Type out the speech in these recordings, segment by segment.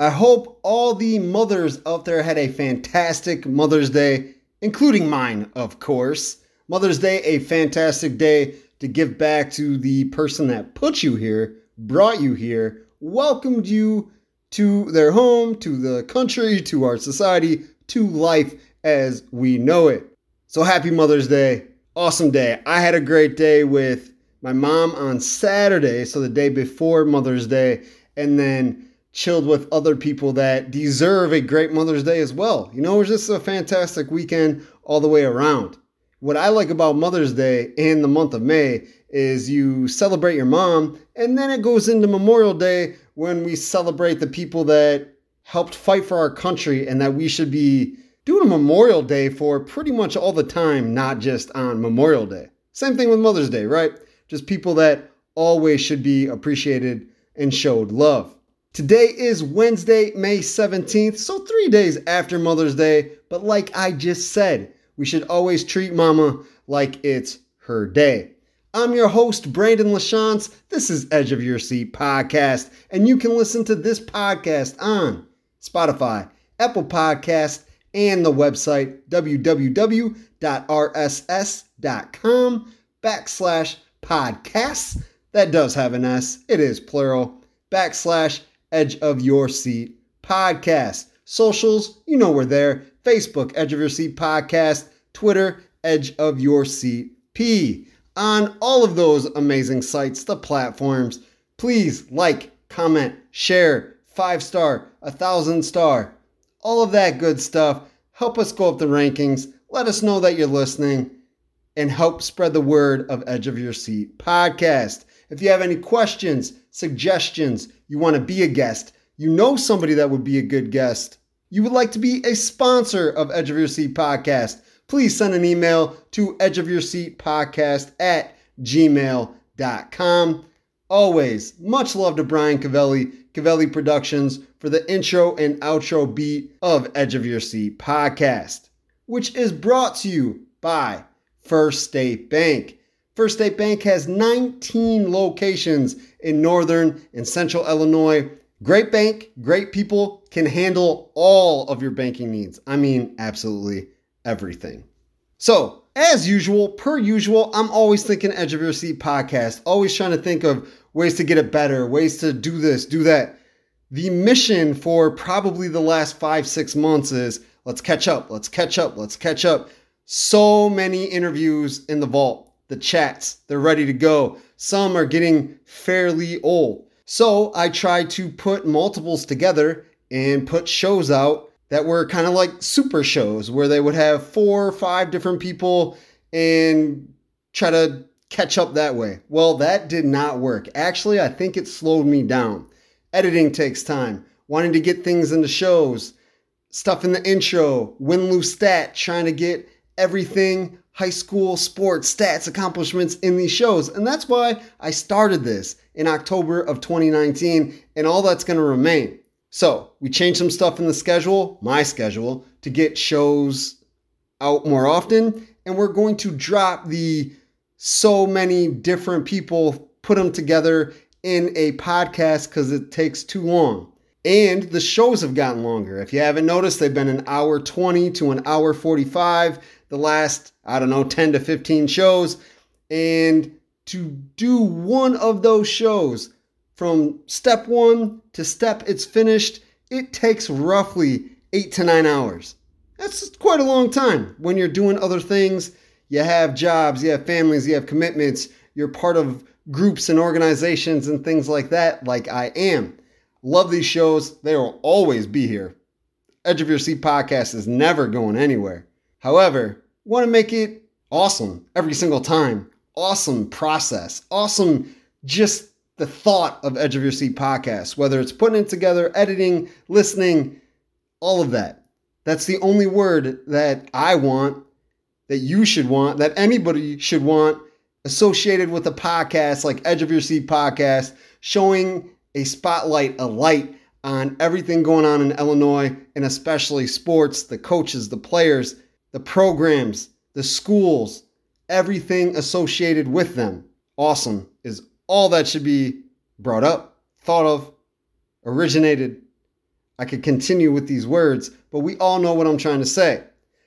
I hope all the mothers out there had a fantastic Mother's Day, including mine, of course. Mother's Day, a fantastic day to give back to the person that put you here, brought you here, welcomed you to their home, to the country, to our society, to life as we know it. So happy Mother's Day. Awesome day. I had a great day with my mom on Saturday, so the day before Mother's Day, and then chilled with other people that deserve a great Mother's Day as well. You know, it was just a fantastic weekend all the way around. What I like about Mother's Day in the month of May is you celebrate your mom, and then it goes into Memorial Day when we celebrate the people that helped fight for our country and that we should be doing a Memorial Day for pretty much all the time, not just on Memorial Day. Same thing with Mother's Day, right? Just people that always should be appreciated and showed love. Today is Wednesday, May 17th, so three days after Mother's Day. But like I just said, we should always treat Mama like it's her day. I'm your host, Brandon LaChance. This is Edge of Your Seat podcast, and you can listen to this podcast on Spotify, Apple Podcast, and the website www.rss.com backslash podcasts. That does have an S. It is plural. Backslash Edge of Your Seat podcast. Socials, you know we're there. Facebook, Edge of Your Seat podcast. Twitter, Edge of Your Seat P. On all of those amazing sites, the platforms, please like, comment, share, five star, a thousand star, all of that good stuff. Help us go up the rankings. Let us know that you're listening and help spread the word of Edge of Your Seat podcast. If you have any questions, suggestions, you want to be a guest, you know somebody that would be a good guest, you would like to be a sponsor of Edge of Your Seat podcast, please send an email to Edge of Your Seat podcast at gmail.com. Always, much love to Brian Cavelli, Cavelli Productions, for the intro and outro beat of Edge of Your Seat podcast, which is brought to you by First State Bank. First State Bank has 19 locations in northern and central Illinois. Great bank, great people can handle all of your banking needs. I mean, absolutely everything. So, as usual, per usual, I'm always thinking Edge of Your Seat podcast, always trying to think of ways to get it better, ways to do this, do that. The mission for probably the last five, six months is let's catch up, let's catch up, let's catch up. So many interviews in the vault, the chats, they're ready to go. Some are getting fairly old. So I tried to put multiples together and put shows out that were kind of like super shows where they would have four or five different people and try to catch up that way. Well, that did not work. Actually, I think it slowed me down. Editing takes time, wanting to get things into shows, stuff in the intro, win lose stat, trying to get everything high school sports stats accomplishments in these shows. And that's why I started this in October of 2019, and all that's going to remain. So, we changed some stuff in the schedule, my schedule, to get shows out more often, and we're going to drop the so many different people, put them together in a podcast because it takes too long. And the shows have gotten longer. If you haven't noticed, they've been an hour 20 to an hour 45 the last, I don't know, 10 to 15 shows. And to do one of those shows from step one to step it's finished, it takes roughly eight to nine hours. That's quite a long time when you're doing other things. You have jobs, you have families, you have commitments, you're part of groups and organizations and things like that, like I am. Love these shows. They will always be here. Edge of Your Seat podcast is never going anywhere. However, want to make it awesome every single time. Awesome process. Awesome just the thought of Edge of Your Seat podcast, whether it's putting it together, editing, listening, all of that. That's the only word that I want, that you should want, that anybody should want associated with a podcast like Edge of Your Seat podcast, showing a spotlight, a light on everything going on in Illinois and especially sports, the coaches, the players, the programs, the schools, everything associated with them. Awesome is all that should be brought up, thought of, originated. I could continue with these words, but we all know what I'm trying to say.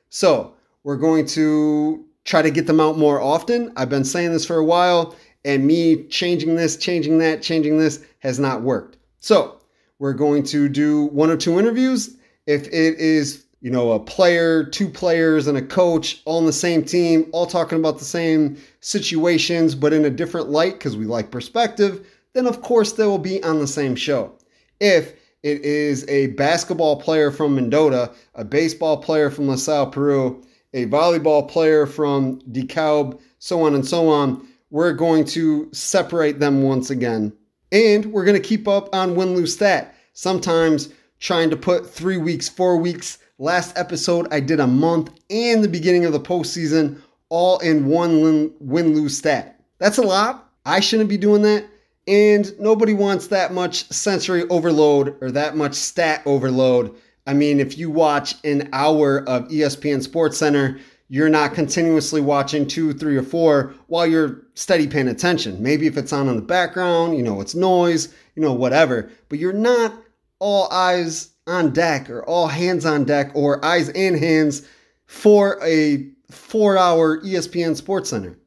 So, we're going to try to get them out more often. I've been saying this for a while, and me changing this, changing that, changing this has not worked. So, we're going to do one or two interviews. If it is, you know, a player, two players, and a coach all on the same team, all talking about the same situations, but in a different light because we like perspective, then of course they will be on the same show. If it is a basketball player from Mendota, a baseball player from La Salle, Peru, a volleyball player from DeKalb, so on and so on, we're going to separate them once again. And we're going to keep up on win lose stat. Sometimes trying to put three weeks, four weeks. Last episode, I did a month and the beginning of the postseason all in one win lose stat. That's a lot. I shouldn't be doing that. And nobody wants that much sensory overload or that much stat overload. I mean, if you watch an hour of ESPN Sports Center, you're not continuously watching two, three, or four while you're steady paying attention. Maybe if it's on in the background, you know, it's noise, you know, whatever. But you're not all eyes on deck or all hands on deck or eyes and hands for a four hour ESPN Sports Center.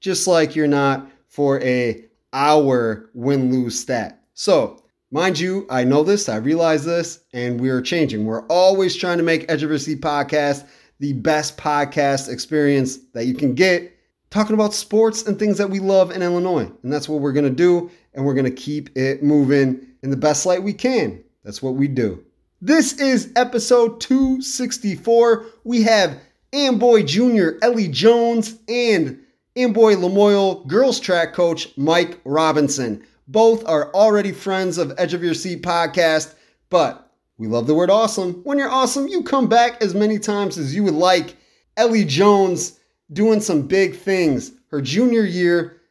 Just like you're not for a hour win lose stat. So, mind you, I know this, I realize this, and we're changing. We're always trying to make Edge of Your Seat podcast the best podcast experience that you can get, talking about sports and things that we love in Illinois. And that's what we're going to do, and we're going to keep it moving in the best light we can. That's what we do. This is episode 264. We have Amboy Jr. Elly Jones and Amboy Lamoille girls track coach Mike Robinson. Both are already friends of Edge of Your Seat podcast, but we love the word awesome. When you're awesome, you come back as many times as you would like. Elly Jones doing some big things. Her junior year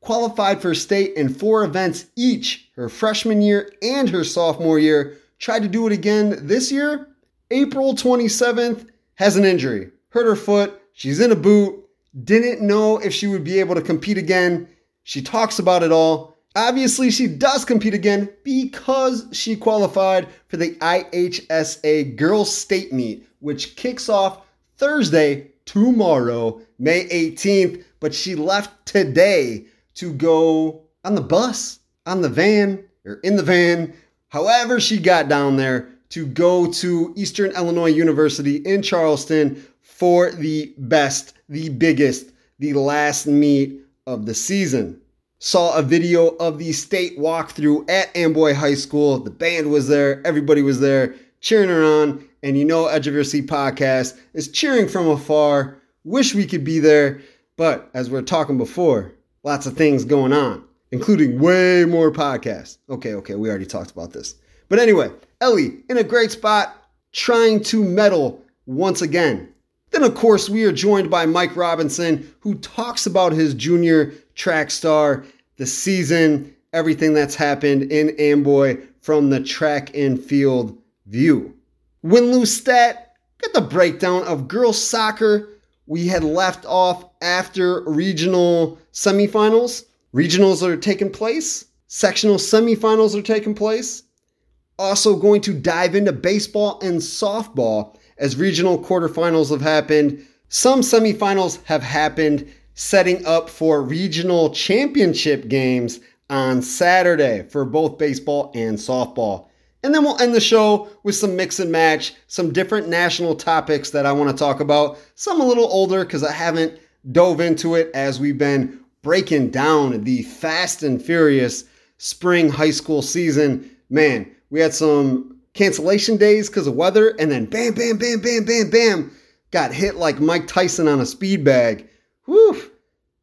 qualified for state in four events each her freshman year and her sophomore year. Tried to do it again this year. April 27th has an injury, hurt her foot. She's in a boot didn't know if she would be able to compete again. She talks about it all. Obviously, she does compete again because she qualified for the IHSA Girls State Meet, which kicks off Thursday, tomorrow, May 18th. But she left today to go on the bus, on the van, or in the van, however she got down there to go to Eastern Illinois University in Charleston for the best, the biggest, the last meet of the season. Saw a video of the state walkthrough at Amboy High School. The band was there, everybody was there cheering her on. And you know, Edge of Your Seat podcast is cheering from afar. Wish we could be there, but as we are talking before, lots of things going on, including way more podcasts. Okay, okay, we already talked about this. But anyway, Elly in a great spot, trying to medal once again. Then, of course, we are joined by Mike Robinson, who talks about his junior track star, the season, everything that's happened in Amboy from the track and field view. Win lose stat, get the breakdown of girls soccer. We had left off after regional semifinals. Regionals are taking place, sectional semifinals are taking place. Also, going to dive into baseball and softball as regional quarterfinals have happened. Some semifinals have happened, setting up for regional championship games on Saturday for both baseball and softball. And then we'll end the show with some mix and match, some different national topics that I want to talk about. Some a little older because I haven't dove into it as we've been breaking down the fast and furious spring high school season. Man, we had some cancellation days because of weather, and then bam, bam, bam, bam, bam, bam, got hit like Mike Tyson on a speed bag. Whew.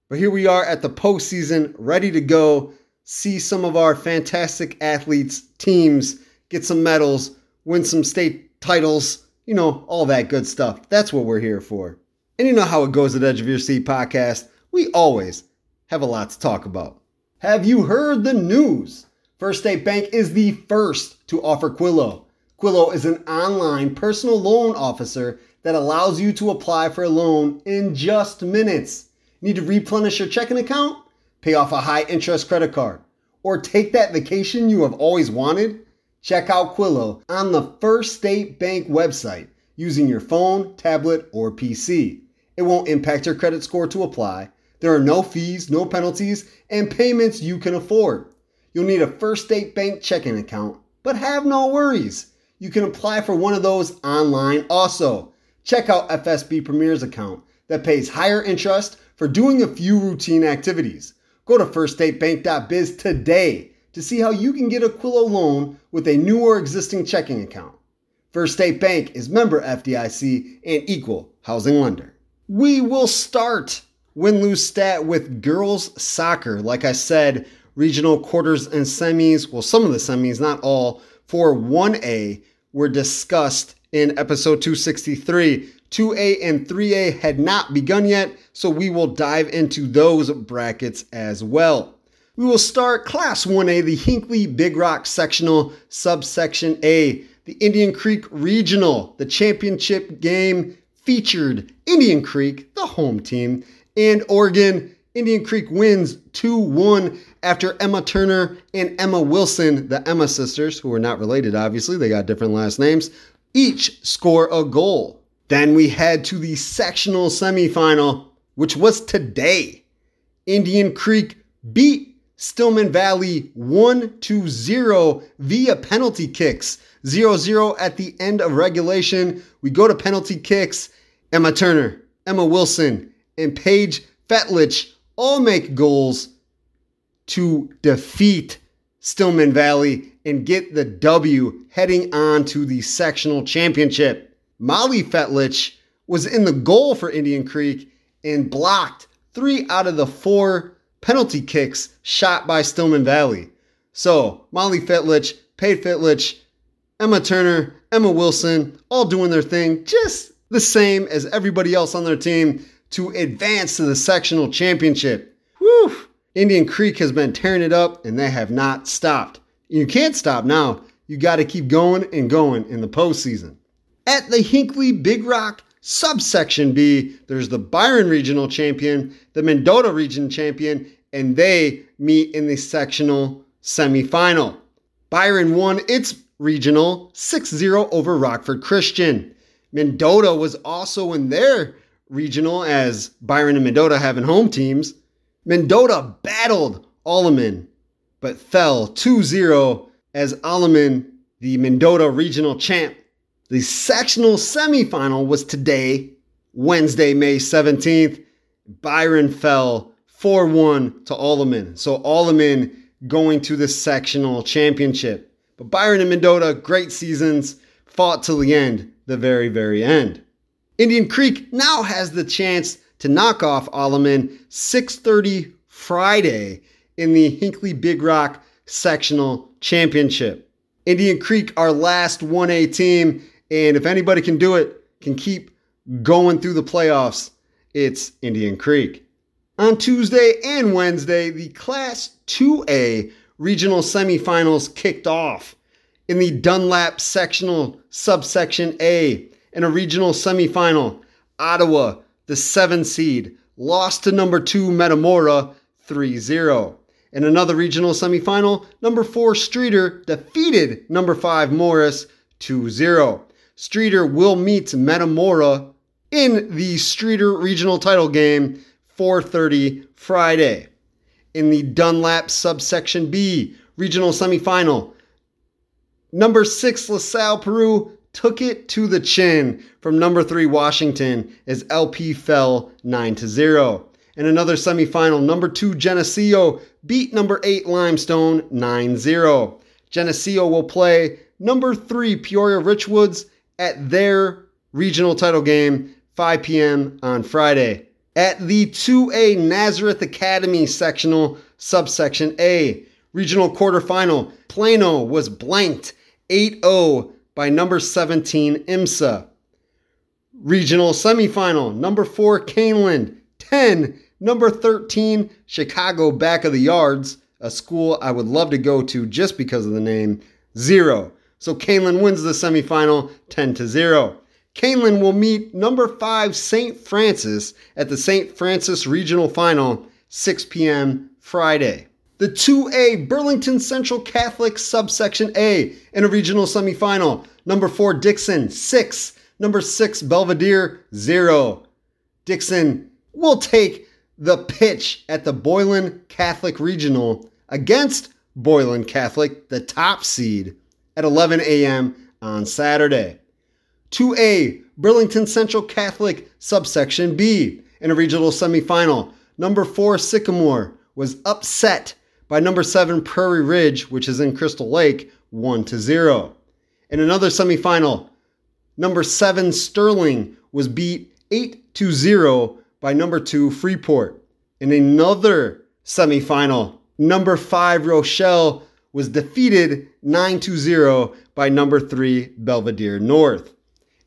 But here we are at the postseason, ready to go. See some of our fantastic athletes, teams get some medals, win some state titles, you know, all that good stuff. That's what we're here for. And you know how it goes at Edge of Your Seat podcast. We always have a lot to talk about. Have you heard the news? First State Bank is the first to offer Quillo. Quillo is an online personal loan officer that allows you to apply for a loan in just minutes. Need to replenish your checking account? Pay off a high interest credit card? Or take that vacation you have always wanted? Check out Quillo on the First State Bank website using your phone, tablet, or PC. It won't impact your credit score to apply. There are no fees, no penalties, and payments you can afford. You'll need a First State Bank checking account, but have no worries. You can apply for one of those online also. Check out FSB Premier's account that pays higher interest for doing a few routine activities. Go to firststatebank.biz today to see how you can get a Quillo loan with a new or existing checking account. First State Bank is member FDIC and equal housing lender. We will start win lose stat with girls soccer. Like I said, regional quarters and semis, well, some of the semis, not all, for 1A were discussed in episode 263. 2A and 3A had not begun yet, so we will dive into those brackets as well. We will start Class 1A, the Hinckley Big Rock Sectional, Subsection A, the Indian Creek Regional. The championship game featured Indian Creek, the home team, and Oregon. Indian Creek wins 2 1 after Emma Turner and Emma Wilson, the Emma sisters, who are not related, obviously, they got different last names, each score a goal. Then we head to the sectional semifinal, which was today. Indian Creek beat Stillman Valley 1 0 via penalty kicks. 0 0 at the end of regulation. We go to penalty kicks. Emma Turner, Emma Wilson, and Paige Fetlich all make goals to defeat Stillman Valley and get the W heading on to the sectional championship. Molly Fetlich was in the goal for Indian Creek and blocked three out of the four penalty kicks shot by Stillman Valley. So, Molly Fetlich, Paige Fetlich, Emma Turner, Emma Wilson, all doing their thing, just the same as everybody else on their team to advance to the sectional championship. Whew! Indian Creek has been tearing it up and they have not stopped. You can't stop now. You got to keep going and going in the postseason. At the Hinckley Big Rock subsection B, there's the Byron Regional Champion, the Mendota Region Champion, and they meet in the sectional semifinal. Byron won its regional 6 0 over Rockford Christian. Mendota was also in their regional as Byron and Mendota having home teams. Mendota battled Alleman, but fell 2 0 as Alleman, the Mendota regional champ. The sectional semifinal was today, Wednesday, May 17th. Byron fell 4 1 to Alleman. So Alleman going to the sectional championship. But Byron and Mendota, great seasons, fought till the end, the very, very end. Indian Creek now has the chance to knock off Alleman 6:30 Friday in the Hinckley Big Rock Sectional Championship. Indian Creek, our last 1A team, and if anybody can do it, can keep going through the playoffs, it's Indian Creek. On Tuesday and Wednesday, the Class 2A regional semifinals kicked off. In the Dunlap sectional subsection A, in a regional semifinal. Ottawa, the seven seed, lost to number two Metamora 3 0. In another regional semifinal, number four Streator defeated number five Morris 2 0. Streator will meet Metamora in the Streator regional title game 4:30 Friday. In the Dunlap subsection B regional semifinal, number 6 LaSalle Peru took it to the chin from number three Washington as LP fell 9 to 0. In another semifinal, number two Geneseo beat number eight Limestone 9 0. Geneseo will play number three Peoria Richwoods at their regional title game 5 p.m. on Friday. At the 2A Nazareth Academy sectional, subsection A, regional quarterfinal, Plano was blanked 8 0 by number 17 IMSA. Regional semifinal, number 4 Kaneland, 10, number 13 Chicago Back of the Yards, a school I would love to go to just because of the name, 0. So Kaneland wins the semifinal 10 to 0. Kaneland will meet number 5 St. Francis at the St. Francis Regional Final 6 p.m. Friday. The 2A Burlington Central Catholic subsection A in a regional semifinal. Number 4 Dixon 6, number 6 Belvidere 0. Dixon will take the pitch at the Boylan Catholic Regional against Boylan Catholic, the top seed, at 11 a.m. on Saturday. 2A Burlington Central Catholic subsection B in a regional semifinal. Number 4 Sycamore was upset by number 7 Prairie Ridge, which is in Crystal Lake, 1 to 0. In another semifinal, number 7 Sterling was beat 8 to 0 by number 2 Freeport. In another semifinal, number 5 Rochelle was defeated 9 to 0 by number 3 Belvidere North.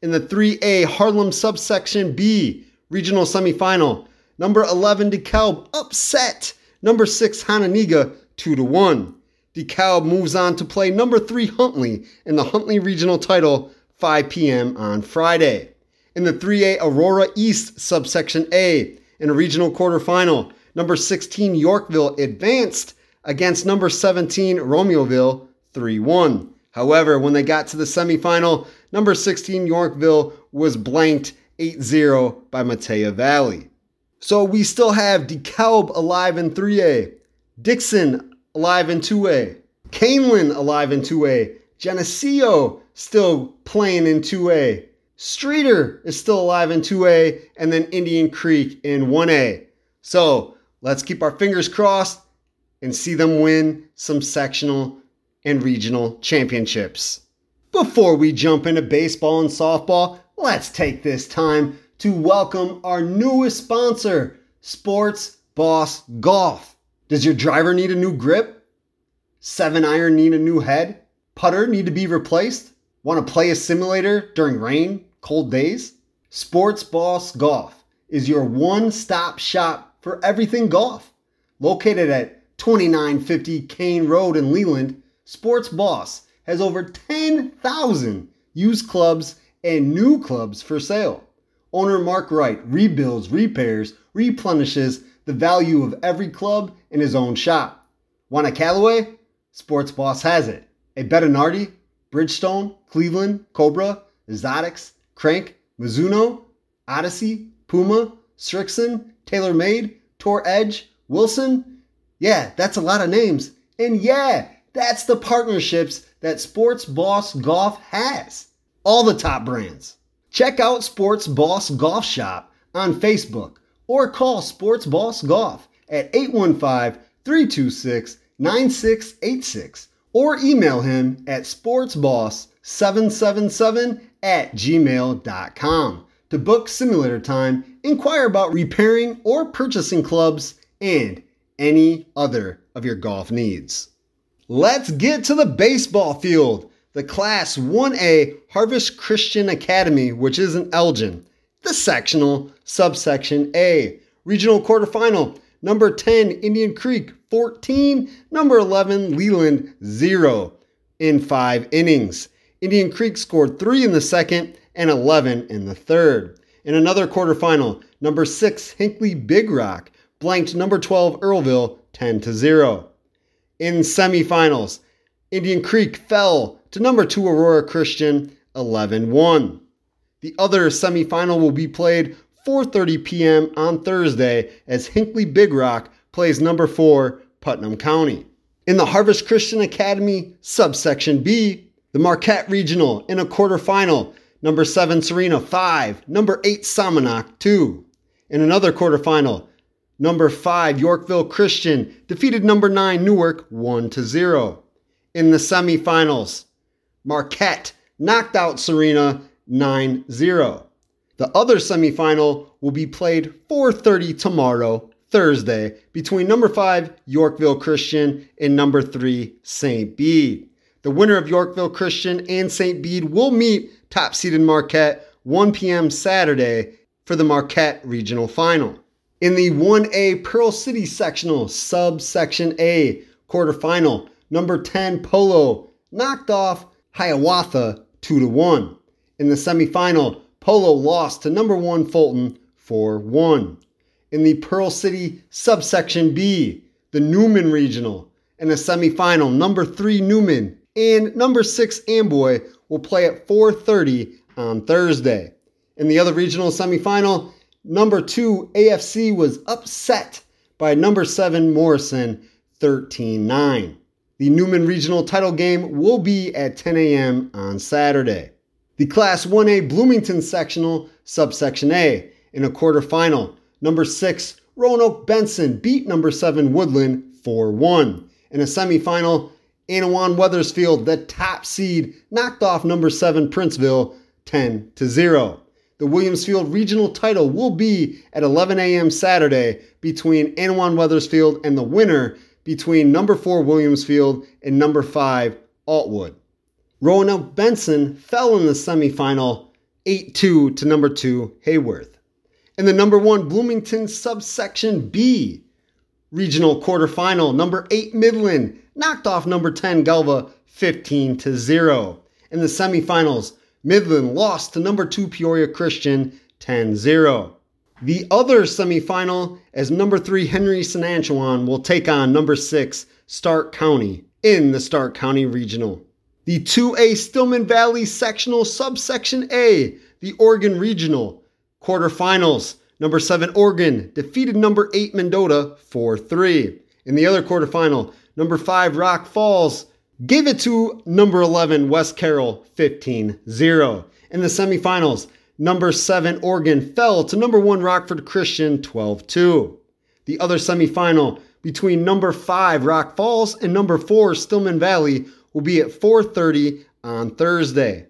In the 3A Harlem subsection B regional semifinal, number 11 DeKalb upset number 6 Hononegah, 2 to 1. DeKalb moves on to play number 3 Huntley in the Huntley regional title 5 p.m. on Friday. In the 3A Aurora East subsection A in a regional quarterfinal, number 16 Yorkville advanced against number 17 Romeoville 3 1. However, when they got to the semifinal, number 16 Yorkville was blanked 8 0 by Metea Valley. So we still have DeKalb alive in 3A, Dixon alive in 2A, Kaneland alive in 2A, Geneseo still playing in 2A, Streator is still alive in 2A, and then Indian Creek in 1A. So let's keep our fingers crossed and see them win some sectional and regional championships. Before we jump into baseball and softball, let's take this time to welcome our newest sponsor, Sports Boss Golf. Does your driver need a new grip? Seven iron need a new head? Putter need to be replaced? Want to play a simulator during rain, cold days? Sports Boss Golf is your one stop shop for everything golf. Located at 2950 Kane Road in Leland, Sports Boss has over 10,000 used clubs and new clubs for sale. Owner Mark Wright rebuilds, repairs, replenishes the value of every club in his own shop. Want a Callaway? Sports Boss has it. A Bettinardi, Bridgestone, Cleveland, Cobra, Exotics, Crank, Mizuno, Odyssey, Puma, Srixon, TaylorMade, Tour Edge, Wilson, yeah, that's a lot of names. And yeah, that's the partnerships that Sports Boss Golf has. All the top brands. Check out Sports Boss Golf Shop on Facebook or call Sports Boss Golf at 815 326 9686 or email him at sportsboss777 at gmail.com to book simulator time, inquire about repairing or purchasing clubs, and any other of your golf needs. Let's get to the baseball field. The Class 1A Harvest Christian Academy, which is in Elgin. The sectional subsection A. Regional quarterfinal. Number 10, Indian Creek 14. Number 11, Leland 0 in five innings. Indian Creek scored three in the second and 11 in the third. In another quarterfinal, number 6, Hinckley Big Rock blanked number 12 Earlville 10 to 0. In semifinals, Indian Creek fell to number 2 Aurora Christian 11-1. The other semifinal will be played 4:30 p.m. on Thursday as Hinckley Big Rock plays number 4 Putnam County. In the Harvest Christian Academy subsection B, the Marquette Regional in a quarterfinal, number 7 Serena 5, number 8 Somonauk 2. In another quarterfinal, Number 5, Yorkville Christian defeated number 9, Newark 1 to 0. In the semifinals, Marquette knocked out Serena 9 0. The other semifinal will be played 4:30 tomorrow, Thursday, between number 5 Yorkville Christian and number 3 St. Bede. The winner of Yorkville Christian and St. Bede will meet top seeded Marquette 1 p.m. Saturday for the Marquette Regional Final. In the 1A Pearl City sectional, subsection A, quarterfinal, number 10 Polo knocked off Hiawatha 2 to 1. In the semifinal, Polo lost to number 1 Fulton 4 1. In the Pearl City subsection B, the Newman Regional, In the semifinal, number three Newman and number six Amboy will play at 4:30 on Thursday. In the other regional semifinal, number two AFC was upset by number seven Morrison 13-9. The Newman Regional title game will be at 10 a.m. on Saturday. The Class 1A Bloomington sectional, subsection A, in a quarterfinal, number 6 Roanoke Benson beat number 7 Woodland 4 1. In a semifinal, Annawan Wethersfield, the top seed, knocked off number 7 Princeville 10 0. The Williamsfield regional title will be at 11 a.m. Saturday between Annawan Wethersfield and the winner between number 4 Williamsfield and number 5 Alwood. Roanoke Benson fell in the semifinal 8 2 to number 2 Heyworth. In the number 1 Bloomington subsection B regional quarterfinal, number 8 Midland knocked off number 10 Galva 15 to 0. In the semifinals, Midland lost to number 2 Peoria Christian 10 0. The other semifinal, as number three Henry Senachwine will take on number six Stark County in the Stark County Regional. The 2A Stillman Valley Sectional Subsection A, the Oregon Regional quarterfinals. Number seven Oregon defeated number eight Mendota 4 3. In the other quarterfinal, number five Rock Falls gave it to number 11 West Carroll 15 0. In the semifinals, number 7 Oregon fell to number 1 Rockford Christian 12-2. The other semifinal between number 5 Rock Falls and number 4 Stillman Valley will be at 4:30 on Thursday.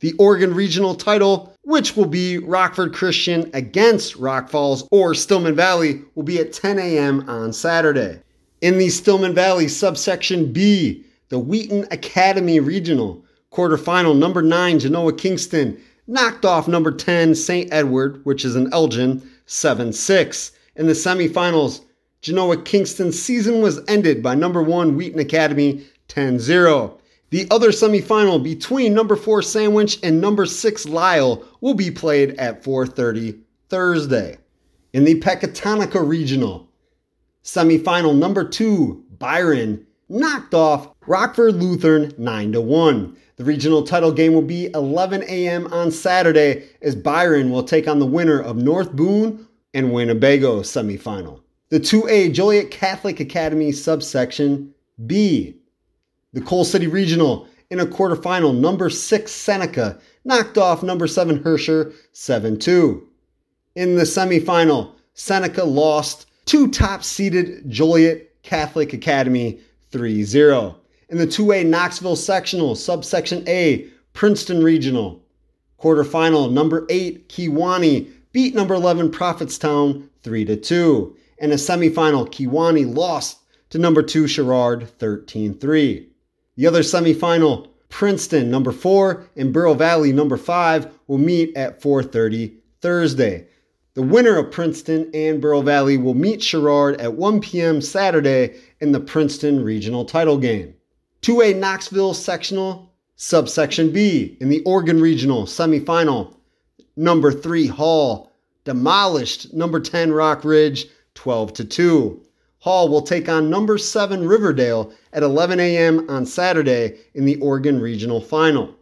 The Oregon Regional title, which will be Rockford Christian against Rock Falls or Stillman Valley, will be at 10 a.m. on Saturday. In the Stillman Valley subsection B, the Wheaton Academy Regional quarterfinal, number 9 Genoa Kingston knocked off number 10 St. Edward, which is an Elgin, 7 6. In the semifinals, Genoa Kingston's season was ended by number 1 Wheaton Academy 10 0. The other semifinal between number 4 Sandwich and number 6 Lisle will be played at 4:30 Thursday. In the Pecatonica Regional, semifinal number 2 Byron knocked off Rockford Lutheran 9 to 1. The regional title game will be 11 a.m. on Saturday as Byron will take on the winner of North Boone and Winnebago semifinal. The 2A Joliet Catholic Academy subsection B. The Coal City Regional in a quarterfinal, number 6 Seneca knocked off number 7 Herscher 7 2. In the semifinal, Seneca lost to top seeded Joliet Catholic Academy 3 0 in the 2A Knoxville sectional, subsection A, Princeton Regional. Quarterfinal, number 8, Kewanee beat number 11, Prophetstown 3 to 2. In a semifinal, Kewanee lost to number 2, Sherrard 13 3. The other semifinal, Princeton, number 4, and Bureau Valley, number 5, will meet at 4.30 Thursday. The winner of Princeton and Bureau Valley will meet Sherrard at 1 p.m. Saturday in the Princeton Regional title game. 2A Knoxville sectional, subsection B in the Oregon Regional semifinal. Number 3 Hall demolished number 10 Rock Ridge 12 to 2. Hall will take on number 7 Riverdale at 11 a.m. on Saturday in the Oregon Regional Final.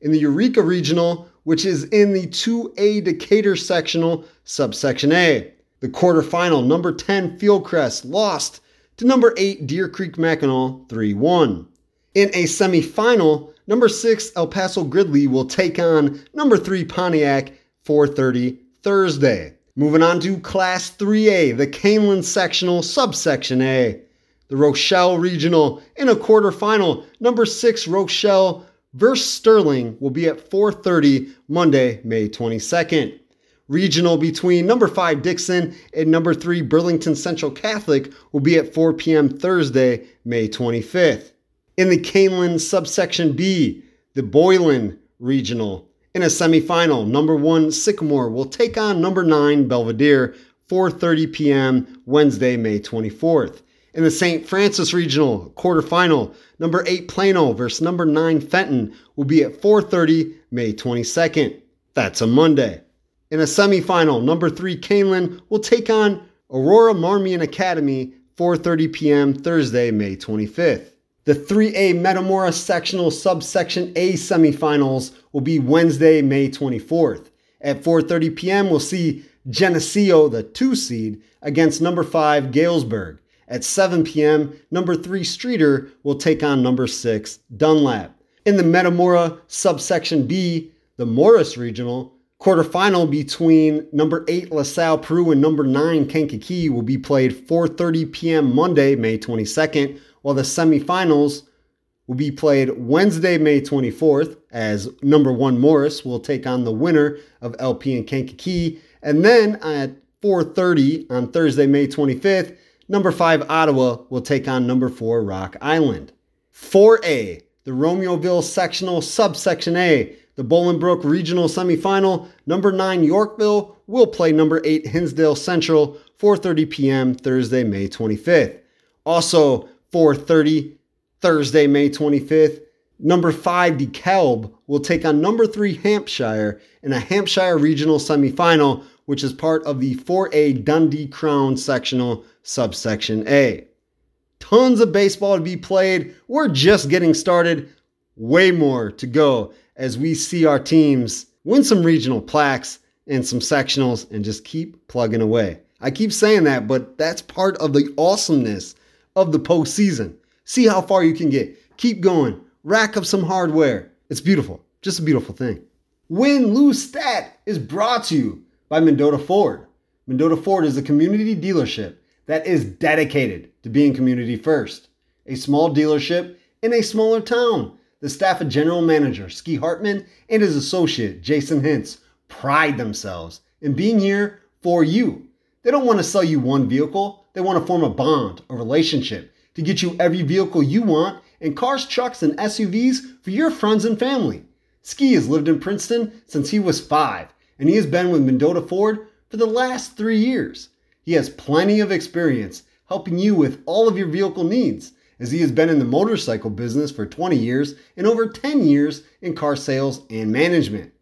In the Eureka Regional, which is in the 2A Decatur sectional, subsection A, the quarterfinal, number 10 Fieldcrest lost to number 8 Deer Creek Mackinaw 3 1. In a semifinal, number 6 El Paso Gridley will take on number 3 Pontiac 4:30 Thursday. Moving on to Class 3A, the Kaneland Sectional Subsection A. The Rochelle Regional in a quarterfinal, number 6 Rochelle versus Sterling will be at 4:30 Monday, May 22nd. Regional between number 5 Dixon and number 3 Burlington Central Catholic will be at 4 p.m. Thursday, May 25th. In the Kaneland subsection B, the Boylan Regional. In a semifinal, number one Sycamore will take on number nine Belvidere, 4:30 p.m. Wednesday, May 24th. In the St. Francis Regional quarterfinal, number eight Plano versus number nine Fenton will be at 4:30 May 22nd. That's a Monday. In a semifinal, number three Kaneland will take on Aurora Marmion Academy 4:30 p.m. Thursday, May 25th. The 3A Metamora sectional subsection A semifinals will be Wednesday, May 24th. At 4:30 p.m., we'll see Geneseo, the 2 seed, against number 5 Galesburg. At 7 p.m., number 3 Streator will take on number 6 Dunlap. In the Metamora subsection B, the Morris Regional, quarterfinal between number 8 LaSalle Peru and number 9 Kankakee will be played 4:30 p.m. Monday, May 22nd, while the semifinals will be played Wednesday, May 24th, as number 1 Morris will take on the winner of LP and Kankakee, and then at 4:30 on Thursday, May 25th, number 5 Ottawa will take on number 4 Rock Island. 4A, the Romeoville sectional subsection A, the Bolingbrook Regional Semifinal, number 9 Yorkville will play number 8 Hinsdale Central 4:30 p.m. Thursday, May 25th. Also 4:30 Thursday, May 25th, number 5 DeKalb will take on number 3 Hampshire in a Hampshire Regional Semifinal, which is part of the 4A Dundee Crown Sectional Subsection A. Tons of baseball to be played. We're just getting started. Way more to go as we see our teams win some regional plaques and some sectionals and just keep plugging away. I keep saying that, but that's part of the awesomeness of the postseason. See how far you can get. Keep going. Rack up some hardware. It's beautiful. Just a beautiful thing. Win Lose Stat is brought to you by Mendota Ford. Mendota Ford is a community dealership that is dedicated to being community first. A small dealership in a smaller town the staff of General Manager Ski Hartman and his associate Jason Hintz pride themselves in being here for you. They don't want to sell you one vehicle, they want to form a bond, a relationship to get you every vehicle you want and cars, trucks, and SUVs for your friends and family. Ski has lived in Princeton since he was five, and he has been with Mendota Ford for the last three years. He has plenty of experience helping you with all of your vehicle needs as he has been in the motorcycle business for 20 years and over 10 years in car sales and management.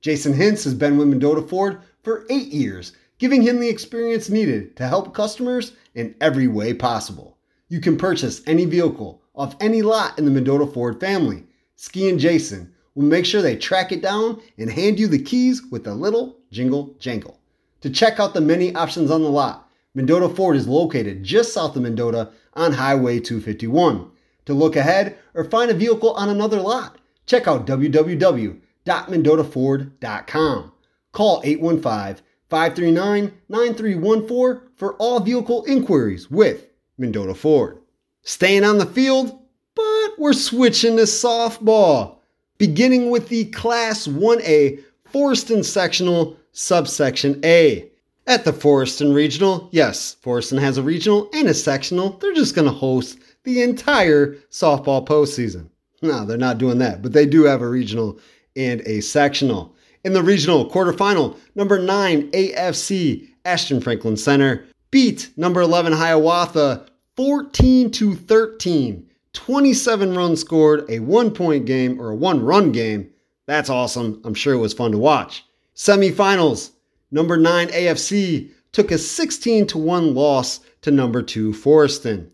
Jason Hintz has been with Mendota Ford for 8 years, giving him the experience needed to help customers in every way possible. You can purchase any vehicle off any lot in the Mendota Ford family. Ski and Jason will make sure they track it down and hand you the keys with a little jingle jangle. To check out the many options on the lot, Mendota Ford is located just south of Mendota on Highway 251. To look ahead or find a vehicle on another lot, check out www.mendotaford.com. Call 815 539 9314 for all vehicle inquiries with Mendota Ford. Staying on the field, but we're switching to softball, beginning with the Class 1A Forreston Sectional Subsection A. At the Forreston Regional, yes, Forreston has a regional and a sectional. They're just going to host the entire softball postseason. No, they're not doing that, but they do have a regional and a sectional. In the regional quarterfinal, number 9 AFC Ashton Franklin Center beat number 11 Hiawatha 14 to 13. 27 runs scored, a one point game or a one run game. That's awesome. I'm sure it was fun to watch. Semifinals Number 9 AFC took a 16 to 1 loss to number 2 Forreston.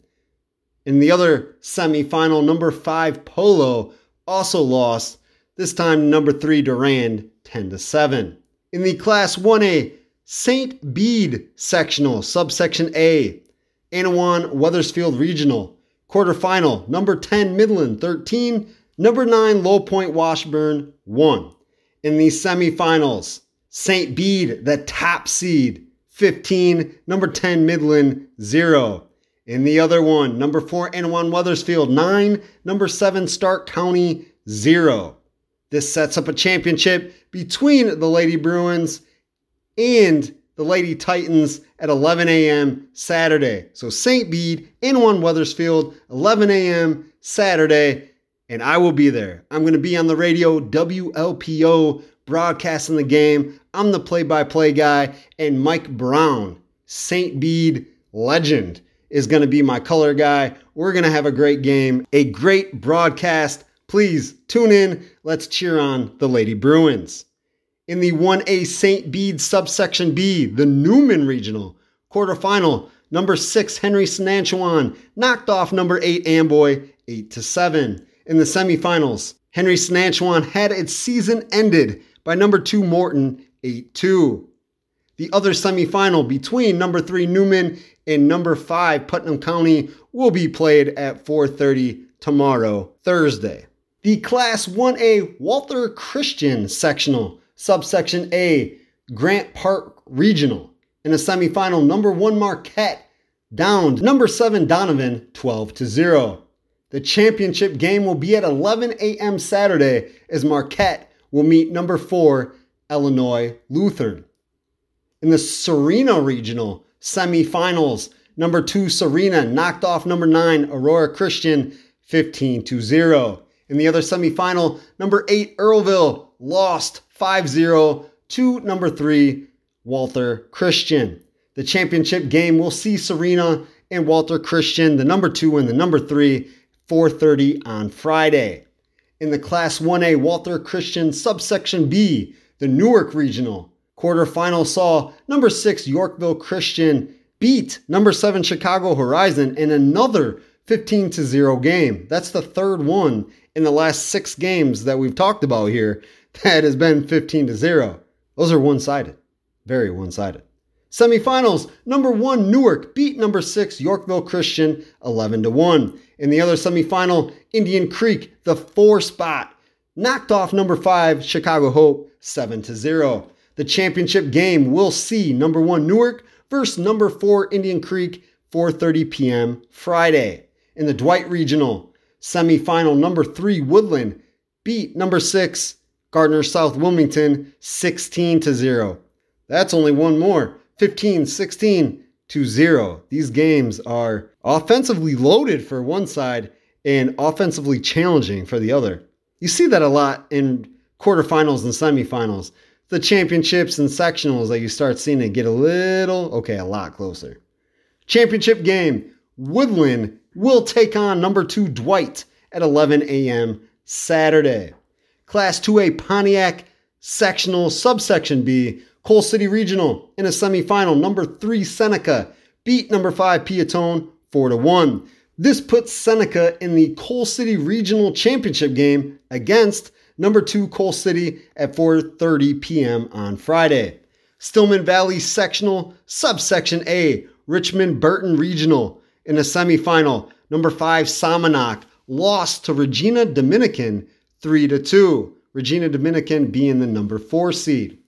In the other semifinal, number 5 Polo also lost, this time number 3 Durand 10 to 7. In the Class 1A St. Bede sectional, subsection A, Annawan Wethersfield Regional, quarterfinal, number 10 Midland 13, number 9 Lowpoint Washburn 1. In the semifinals, St. Bede, the top seed, 15. Number 10, Midland, 0. In the other one, number 4, Annawan Wethersfield, 9. Number 7, Stark County, 0. This sets up a championship between the Lady Bruins and the Lady Titans at 11 a.m. Saturday. So St. Bede, Annawan Wethersfield, 11 a.m. Saturday, and I will be there. I'm going to be on the radio, WLPO broadcasting the game. I'm the play by play guy, and Mike Brown, St. Bede legend, is going to be my color guy. We're going to have a great game, a great broadcast. Please tune in. Let's cheer on the Lady Bruins. In the 1A St. Bede subsection B, the Newman Regional quarterfinal, number 6 Henry Senachwine knocked off number 8 Amboy 8 to 7. In the semifinals, Henry Senachwine had its season ended by number 2 Morton 8 2. The other semifinal between number 3 Newman and number 5 Putnam County will be played at 4:30 tomorrow, Thursday. The Class 1A Walther Christian sectional, subsection A, Grant Park Regional. In a semifinal, number 1 Marquette downed number 7 Donovan 12 to 0. The championship game will be at 11 a.m. Saturday as Marquette will meet number 4 Illinois Lutheran. In the Serena Regional semifinals, number 2 Serena knocked off number 9 Aurora Christian 15 to 0. In the other semifinal, number 8 Earlville lost 5-0 to number 3 Walther Christian. The championship game will see Serena and Walther Christian, the number 2 and the number 3, 4:30 on Friday. In the Class 1A Walther Christian subsection B, the Newark Regional quarterfinal saw number 6 Yorkville Christian beat number 7 Chicago Horizon in another 15 to 0 game. That's the third one in the last 6 games that we've talked about here that has been 15 to 0. Those are one-sided. Very one-sided. Semifinals, number 1 Newark beat number 6 Yorkville Christian 11 to 1. In the other semifinal, Indian Creek, the 4 spot, knocked off number 5 Chicago Hope 7 to 0. The championship game will see number 1 Newark versus number 4 Indian Creek 4:30 p.m. Friday. In the Dwight Regional semifinal, number 3 Woodland beat number 6 Gardner South Wilmington 16 to 0. That's only one more. 15, 16 to 0. These games are offensively loaded for one side and offensively challenging for the other. You see that a lot in quarterfinals and semifinals the championships and sectionals that you start seeing it get a little, okay, a lot closer. Championship game Woodland will take on number two Dwight at 11 a.m. Saturday. Class 2A Pontiac sectional subsection B, Coal City Regional in a semifinal. Number three Seneca beat number five Peotone 4 to 1. This puts Seneca in the Coal City Regional Championship game against number 2 Coal City at 4:30 p.m. on Friday. Stillman Valley Sectional Subsection A, Richmond Burton Regional in a semifinal. Number 5 Somonauk lost to Regina Dominican 3 to 2. Regina Dominican being the number 4 seed.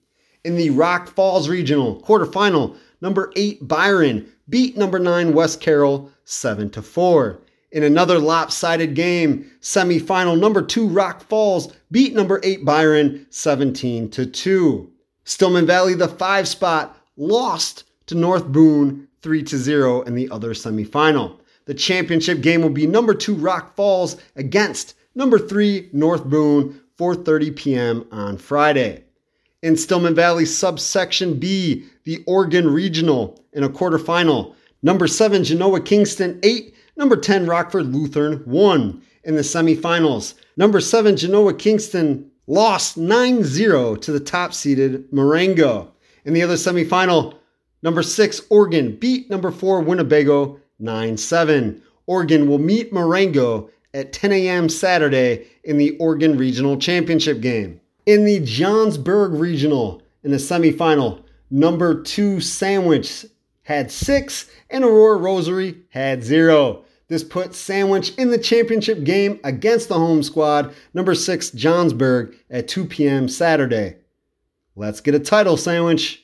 In the Rock Falls Regional quarterfinal, number 8 Byron beat number 9 West Carroll 7 to 4. In another lopsided game, semifinal number 2 Rock Falls beat number 8 Byron 17 to 2. Stillman Valley the 5 spot lost to North Boone 3 to 0 in the other semifinal. The championship game will be number 2 Rock Falls against number 3 North Boone 4:30 p.m. on Friday. In Stillman Valley subsection B, the Oregon Regional in a quarterfinal, number 7 Genoa Kingston 8 Number 10, Rockford Lutheran 1 in the semifinals. Number 7, Genoa Kingston lost 9 0 to the top seeded Marengo. In the other semifinal, number 6, Oregon beat number 4, Winnebago 9 7. Oregon will meet Marengo at 10 a.m. Saturday in the Oregon Regional Championship game. In the Johnsburg Regional, in the semifinal, number 2, Sandwich had 6 and Aurora Rosary had 0. This puts Sandwich in the championship game against the home squad, number 6 Johnsburg, at 2 p.m. Saturday. Let's get a title sandwich.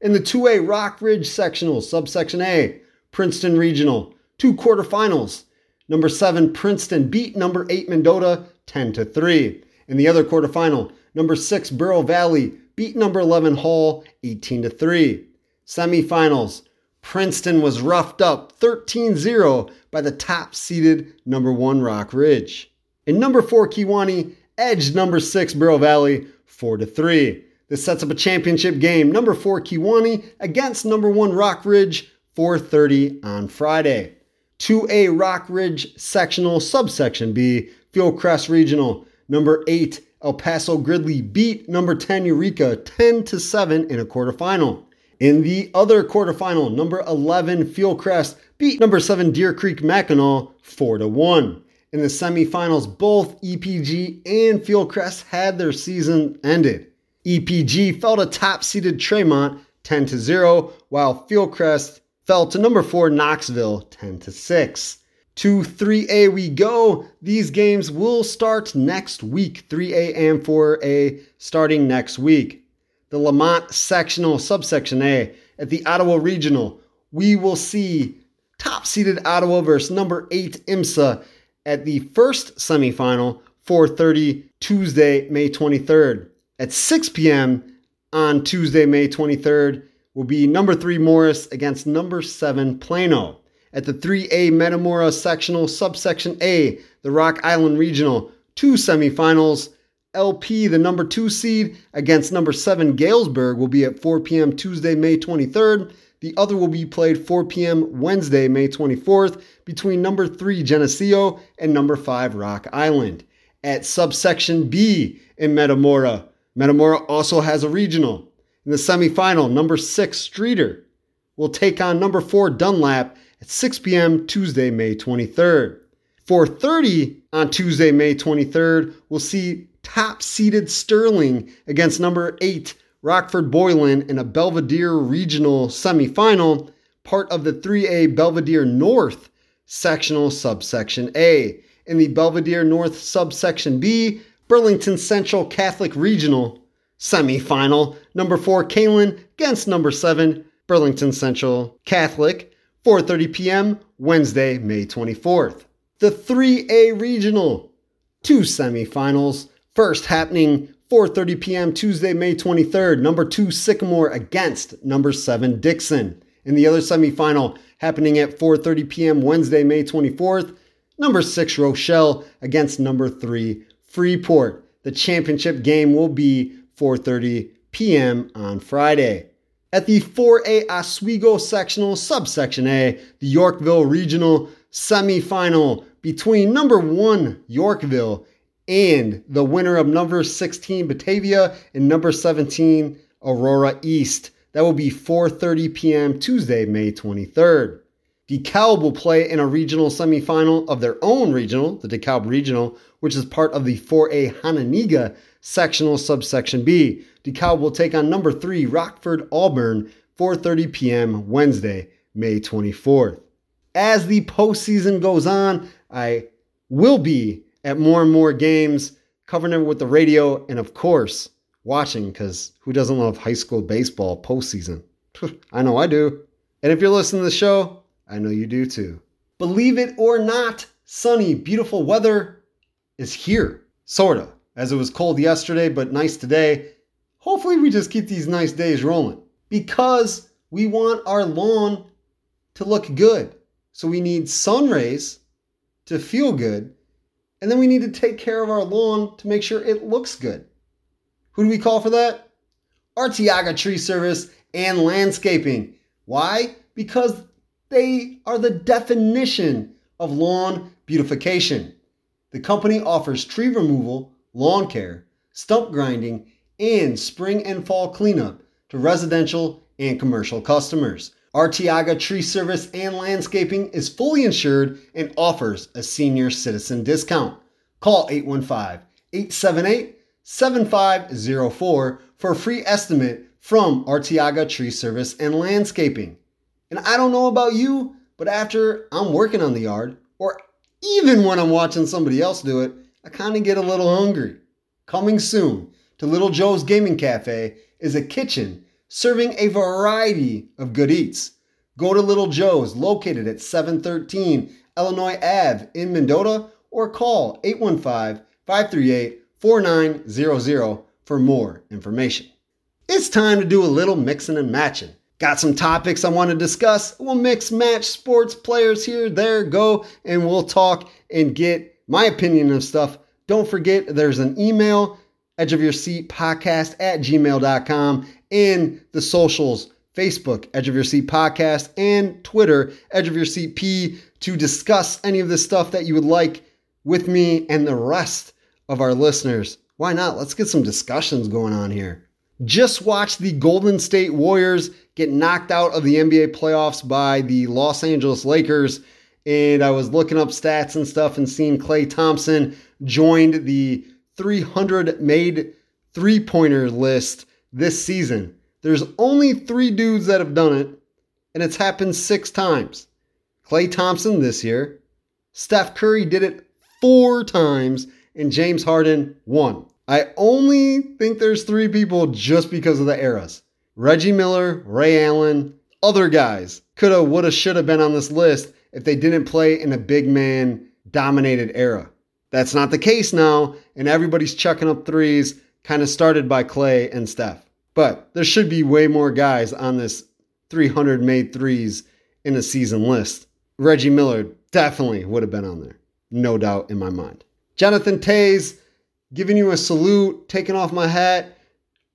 In the 2A Rockridge sectional, subsection A, Princeton Regional, two quarterfinals. Number 7 Princeton beat number 8 Mendota 10 to 3. In the other quarterfinal, number 6 Bureau Valley beat number 11 Hall 18 to 3. Semifinals, Princeton was roughed up 13 0 by the top seeded number 1 Rockridge. And number 4 Kewanee edged number 6 Bureau Valley 4 to 3. This sets up a championship game. Number 4 Kewanee against number 1 Rockridge 4:30 on Friday. 2A Rockridge sectional subsection B Fieldcrest Regional. Number 8 El Paso Gridley beat number 10 Eureka 10 to 7 in a quarterfinal. In the other quarterfinal, number 11 Fieldcrest beat number 7 Deer Creek Mackinaw 4 to 1. In the semifinals, both EPG and Fieldcrest had their season ended. EPG fell to top seeded Tremont 10 to 0, while Fieldcrest fell to number 4 Knoxville 10 to 6. To 3A we go. These games will start next week, 3A and 4A starting next week the Lemont sectional subsection A at the Ottawa Regional, we will see top seeded Ottawa versus number 8 IMSA at the first semifinal 4:30 Tuesday, May 23rd. At 6 p.m. on Tuesday, May 23rd will be number 3 Morris against number 7 Plano. At the 3A Metamora sectional subsection A, the Rock Island Regional, two semifinals LP, the number two seed, against number seven Galesburg, will be at 4 p.m. Tuesday, May 23rd. The other will be played 4 p.m. Wednesday, May 24th, between number three Geneseo and number five Rock Island. At subsection B in Metamora, Metamora also has a regional. In the semifinal, number six Streator will take on number four Dunlap at 6 p.m. Tuesday, May 23rd. 4:30 on Tuesday, May 23rd, we'll see top seeded Sterling against number eight Rockford Boylan in a Belvidere Regional semifinal, part of the 3A Belvidere North sectional subsection A. In the Belvidere North subsection B, Burlington Central Catholic Regional semifinal, number 4 Kaneland against number 7 Burlington Central Catholic, 4:30 p.m. Wednesday, May 24th. The 3A Regional, two semifinals, First, happening 4:30 p.m. Tuesday, May 23rd, number 2 Sycamore against number 7 Dixon. In the other semifinal, happening at 4:30 p.m. Wednesday, May 24th, number 6 Rochelle against number 3 Freeport. The championship game will be 4:30 p.m. on Friday. At the 4A Oswego sectional subsection A, the Yorkville regional semifinal between number 1 Yorkville and the winner of number 16 Batavia and number 17 Aurora East. That will be 4:30 p.m. Tuesday, May 23rd. DeKalb will play in a regional semifinal of their own regional, the DeKalb Regional, which is part of the 4A Hononegah sectional subsection B. DeKalb will take on number 3 Rockford Auburn 4:30 p.m. Wednesday, May 24th. As the postseason goes on, I will be at more and more games, covering it with the radio, and of course, watching because who doesn't love high school baseball postseason? I know I do. And if you're listening to the show, I know you do too. Believe it or not, sunny, beautiful weather is here. Sorta. As it was cold yesterday, but nice today. Hopefully, we just keep these nice days rolling because we want our lawn to look good. So we need sun rays to feel good and then we need to take care of our lawn to make sure it looks good. Who do we call for that? Artiaga Tree Service and Landscaping. Why? Because they are the definition of lawn beautification. The company offers tree removal, lawn care, stump grinding, and spring and fall cleanup to residential and commercial customers. Artiaga Tree Service and Landscaping is fully insured and offers a senior citizen discount. Call 815 878 7504 for a free estimate from Artiaga Tree Service and Landscaping. And I don't know about you, but after I'm working on the yard, or even when I'm watching somebody else do it, I kind of get a little hungry. Coming soon to Little Joe's Gaming Cafe is a kitchen serving a variety of good eats. Go to Little Joe's, located at 713 Illinois Ave in Mendota, or call 815 538 4900 for more information. It's time to do a little mixing and matching. Got some topics I want to discuss. We'll mix match sports players here, there, go, and we'll talk and get my opinion of stuff. Don't forget, there's an email, edge of your seat podcast at gmail.com and the socials Facebook, Edge of Your Seat Podcast, and Twitter, Edge of Your Seat P, to discuss any of the stuff that you would like with me and the rest of our listeners. Why not? Let's get some discussions going on here. Just watched the Golden State Warriors get knocked out of the NBA playoffs by the Los Angeles Lakers. And I was looking up stats and stuff and seeing Klay Thompson joined the 300 made three pointer list this season. There's only three dudes that have done it, and it's happened six times. Klay Thompson this year, Steph Curry did it four times, and James Harden one. I only think there's three people just because of the eras. Reggie Miller, Ray Allen, other guys coulda, woulda, shoulda been on this list if they didn't play in a big man dominated era. That's not the case now, and everybody's chucking up threes, kind of started by Klay and Steph. But there should be way more guys on this 300 made threes in a season list. Reggie Miller definitely would have been on there, no doubt in my mind. Jonathan Toews, giving you a salute, taking off my hat,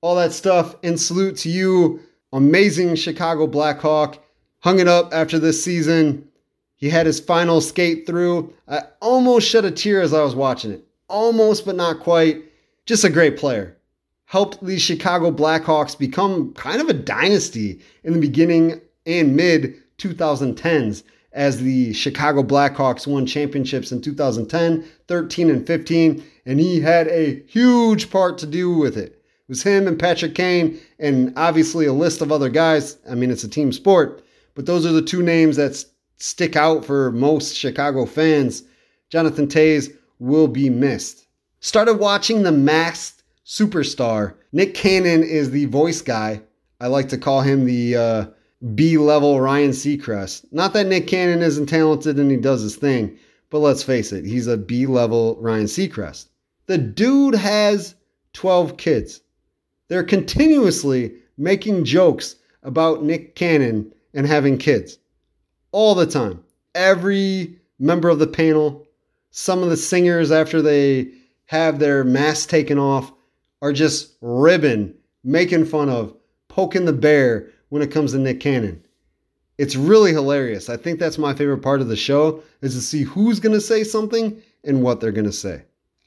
all that stuff, and salute to you, amazing Chicago Blackhawk. Hung it up after this season. He had his final skate through. I almost shed a tear as I was watching it. Almost, but not quite. Just a great player. Helped the Chicago Blackhawks become kind of a dynasty in the beginning and mid 2010s as the Chicago Blackhawks won championships in 2010, 13, and 15. And he had a huge part to do with it. It was him and Patrick Kane, and obviously a list of other guys. I mean, it's a team sport, but those are the two names that stick out for most Chicago fans, Jonathan Toews will be missed. Started watching The Masked Superstar. Nick Cannon is the voice guy. I like to call him the uh, B level Ryan Seacrest. Not that Nick Cannon isn't talented and he does his thing, but let's face it, he's a B level Ryan Seacrest. The dude has 12 kids. They're continuously making jokes about Nick Cannon and having kids all the time. Every member of the panel, some of the singers, after they have their masks taken off, are just ribbing, making fun of, poking the bear when it comes to Nick Cannon. It's really hilarious. I think that's my favorite part of the show is to see who's going to say something and what they're going to say.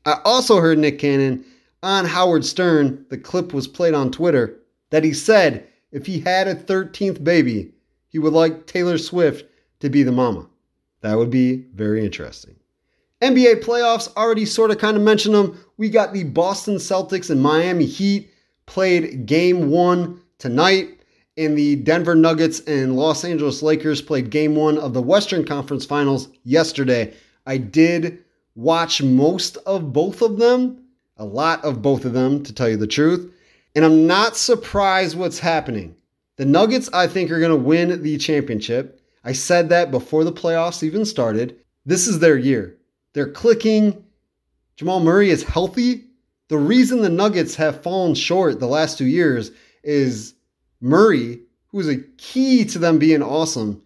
I also heard Nick Cannon on Howard Stern, the clip was played on Twitter, that he said if he had a 13th baby, he would like Taylor Swift to be the mama. That would be very interesting. NBA playoffs, already sort of kind of mentioned them. We got the Boston Celtics and Miami Heat played game one tonight, and the Denver Nuggets and Los Angeles Lakers played game one of the Western Conference Finals yesterday. I did watch most of both of them, a lot of both of them, to tell you the truth, and I'm not surprised what's happening. The Nuggets, I think, are going to win the championship. I said that before the playoffs even started. This is their year. They're clicking. Jamal Murray is healthy. The reason the Nuggets have fallen short the last two years is Murray, who is a key to them being awesome,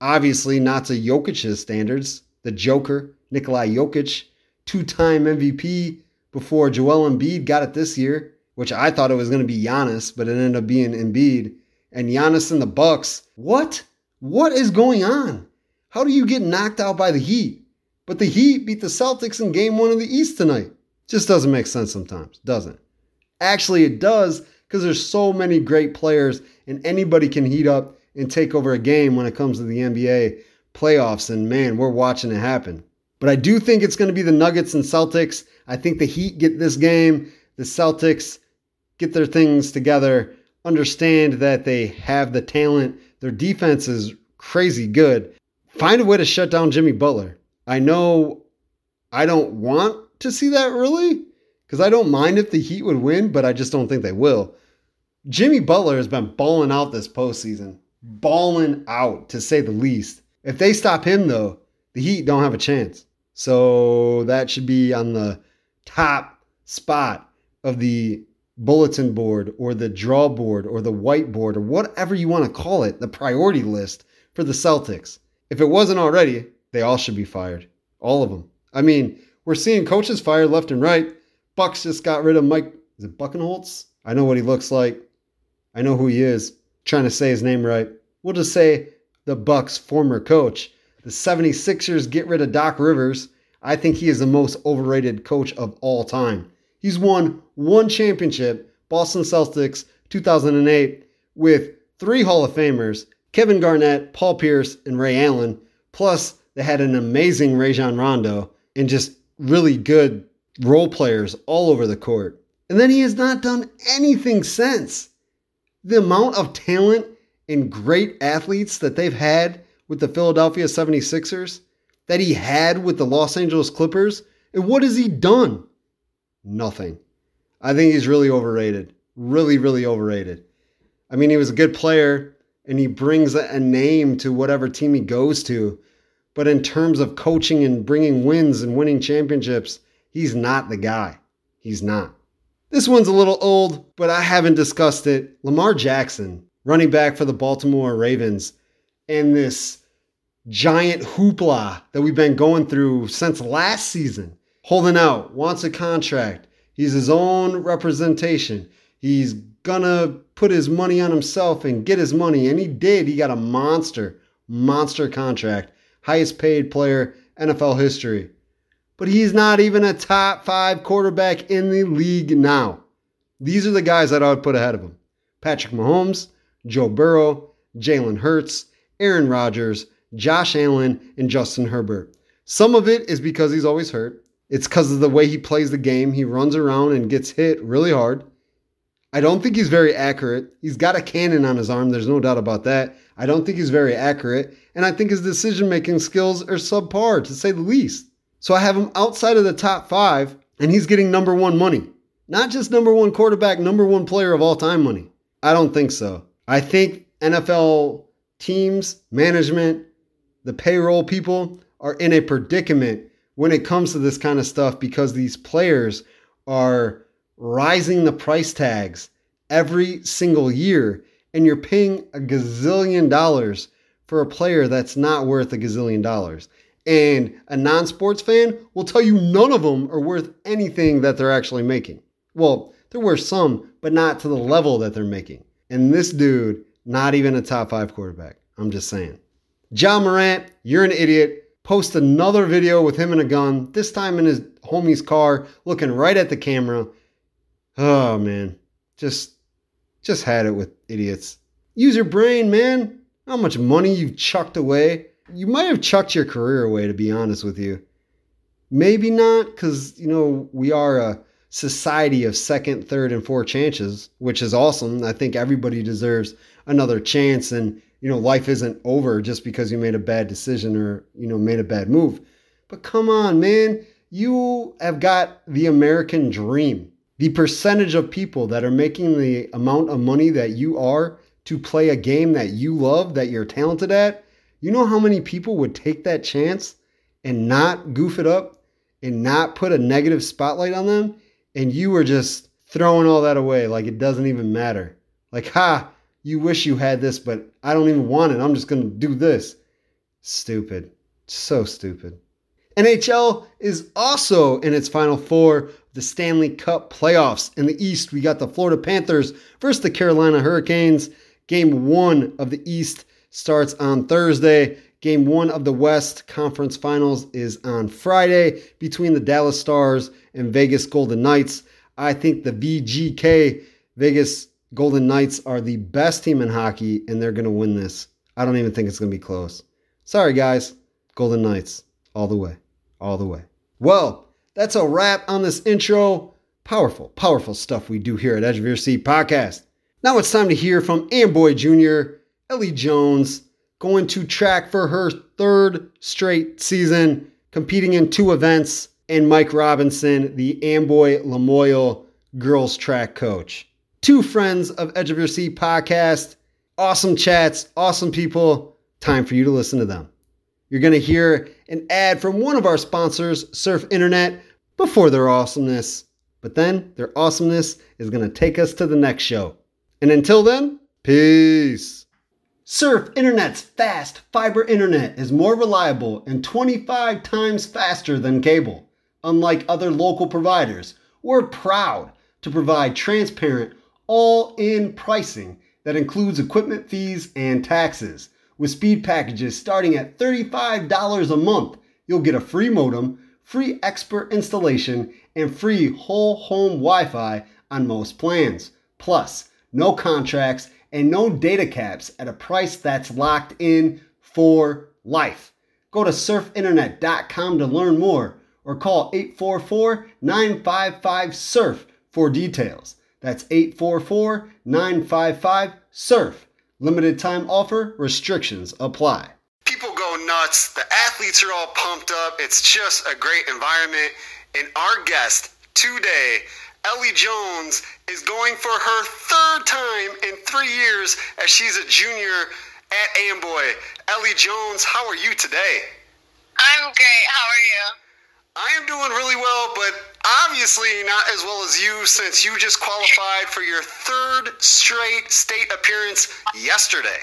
obviously not to Jokic's standards. The Joker, Nikolai Jokic, two time MVP before Joel Embiid got it this year, which I thought it was going to be Giannis, but it ended up being Embiid. And Giannis and the Bucks. What? What is going on? How do you get knocked out by the Heat? But the Heat beat the Celtics in game one of the East tonight. Just doesn't make sense sometimes, doesn't it? Actually, it does because there's so many great players and anybody can heat up and take over a game when it comes to the NBA playoffs. And man, we're watching it happen. But I do think it's going to be the Nuggets and Celtics. I think the Heat get this game. The Celtics get their things together, understand that they have the talent their defense is crazy good. Find a way to shut down Jimmy Butler. I know I don't want to see that really because I don't mind if the Heat would win, but I just don't think they will. Jimmy Butler has been balling out this postseason, balling out to say the least. If they stop him, though, the Heat don't have a chance. So that should be on the top spot of the bulletin board or the draw board or the whiteboard or whatever you want to call it, the priority list for the Celtics. If it wasn't already, they all should be fired. All of them. I mean, we're seeing coaches fired left and right. Bucks just got rid of Mike. Is it Buchenholz? I know what he looks like. I know who he is. trying to say his name right. We'll just say the Bucks former coach. The 76ers get rid of Doc Rivers. I think he is the most overrated coach of all time. He's won one championship, Boston Celtics 2008 with three Hall of Famers Kevin Garnett, Paul Pierce, and Ray Allen. Plus, they had an amazing Rajon Rondo and just really good role players all over the court. And then he has not done anything since. The amount of talent and great athletes that they've had with the Philadelphia 76ers, that he had with the Los Angeles Clippers, and what has he done? Nothing. I think he's really overrated. Really, really overrated. I mean, he was a good player and he brings a name to whatever team he goes to. But in terms of coaching and bringing wins and winning championships, he's not the guy. He's not. This one's a little old, but I haven't discussed it. Lamar Jackson, running back for the Baltimore Ravens, and this giant hoopla that we've been going through since last season. Holding out, wants a contract. He's his own representation. He's gonna put his money on himself and get his money. And he did. He got a monster, monster contract. Highest paid player NFL history. But he's not even a top five quarterback in the league now. These are the guys that I would put ahead of him Patrick Mahomes, Joe Burrow, Jalen Hurts, Aaron Rodgers, Josh Allen, and Justin Herbert. Some of it is because he's always hurt. It's because of the way he plays the game. He runs around and gets hit really hard. I don't think he's very accurate. He's got a cannon on his arm. There's no doubt about that. I don't think he's very accurate. And I think his decision making skills are subpar, to say the least. So I have him outside of the top five, and he's getting number one money. Not just number one quarterback, number one player of all time money. I don't think so. I think NFL teams, management, the payroll people are in a predicament when it comes to this kind of stuff because these players are rising the price tags every single year, and you're paying a gazillion dollars for a player that's not worth a gazillion dollars. And a non sports fan will tell you none of them are worth anything that they're actually making. Well, they're worth some, but not to the level that they're making. And this dude, not even a top five quarterback. I'm just saying. Ja Morant, you're an idiot. Post another video with him and a gun, this time in his homie's car, looking right at the camera. Oh man, just just had it with idiots. Use your brain, man. How much money you've chucked away. You might have chucked your career away, to be honest with you. Maybe not, because, you know, we are a society of second, third, and fourth chances, which is awesome. I think everybody deserves another chance. And, you know, life isn't over just because you made a bad decision or, you know, made a bad move. But come on, man. You have got the American dream the percentage of people that are making the amount of money that you are to play a game that you love, that you're talented at, you know how many people would take that chance and not goof it up and not put a negative spotlight on them? And you were just throwing all that away like it doesn't even matter. Like, ha, you wish you had this, but I don't even want it. I'm just going to do this. Stupid. So stupid. NHL is also in its final four the Stanley Cup playoffs. In the East, we got the Florida Panthers versus the Carolina Hurricanes. Game one of the East starts on Thursday. Game one of the West Conference Finals is on Friday between the Dallas Stars and Vegas Golden Knights. I think the VGK Vegas Golden Knights are the best team in hockey, and they're going to win this. I don't even think it's going to be close. Sorry, guys. Golden Knights, all the way. All the way. Well, that's a wrap on this intro. Powerful, powerful stuff we do here at Edge of Your Seat podcast. Now it's time to hear from Amboy Jr., Elly Jones, going to track for her third straight season, competing in two events, and Mike Robinson, the Amboy Lamoille girls track coach. Two friends of Edge of Your Seat podcast. Awesome chats, awesome people. Time for you to listen to them. You're going to hear an ad from one of our sponsors, Surf Internet, before their awesomeness. But then their awesomeness is going to take us to the next show. And until then, peace. Surf Internet's fast fiber internet is more reliable and 25 times faster than cable. Unlike other local providers, we're proud to provide transparent, all in pricing that includes equipment fees and taxes. With speed packages starting at $35 a month, you'll get a free modem, free expert installation, and free whole home Wi Fi on most plans. Plus, no contracts and no data caps at a price that's locked in for life. Go to surfinternet.com to learn more or call 844 955 SURF for details. That's 844 955 SURF. Limited time offer, restrictions apply. People go nuts. The athletes are all pumped up. It's just a great environment. And our guest today, Elly Jones, is going for her third time in three years as she's a junior at Amboy. Elly Jones, how are you today? I'm great. How are you? I am doing really well, but obviously not as well as you since you just qualified for your third straight state appearance yesterday.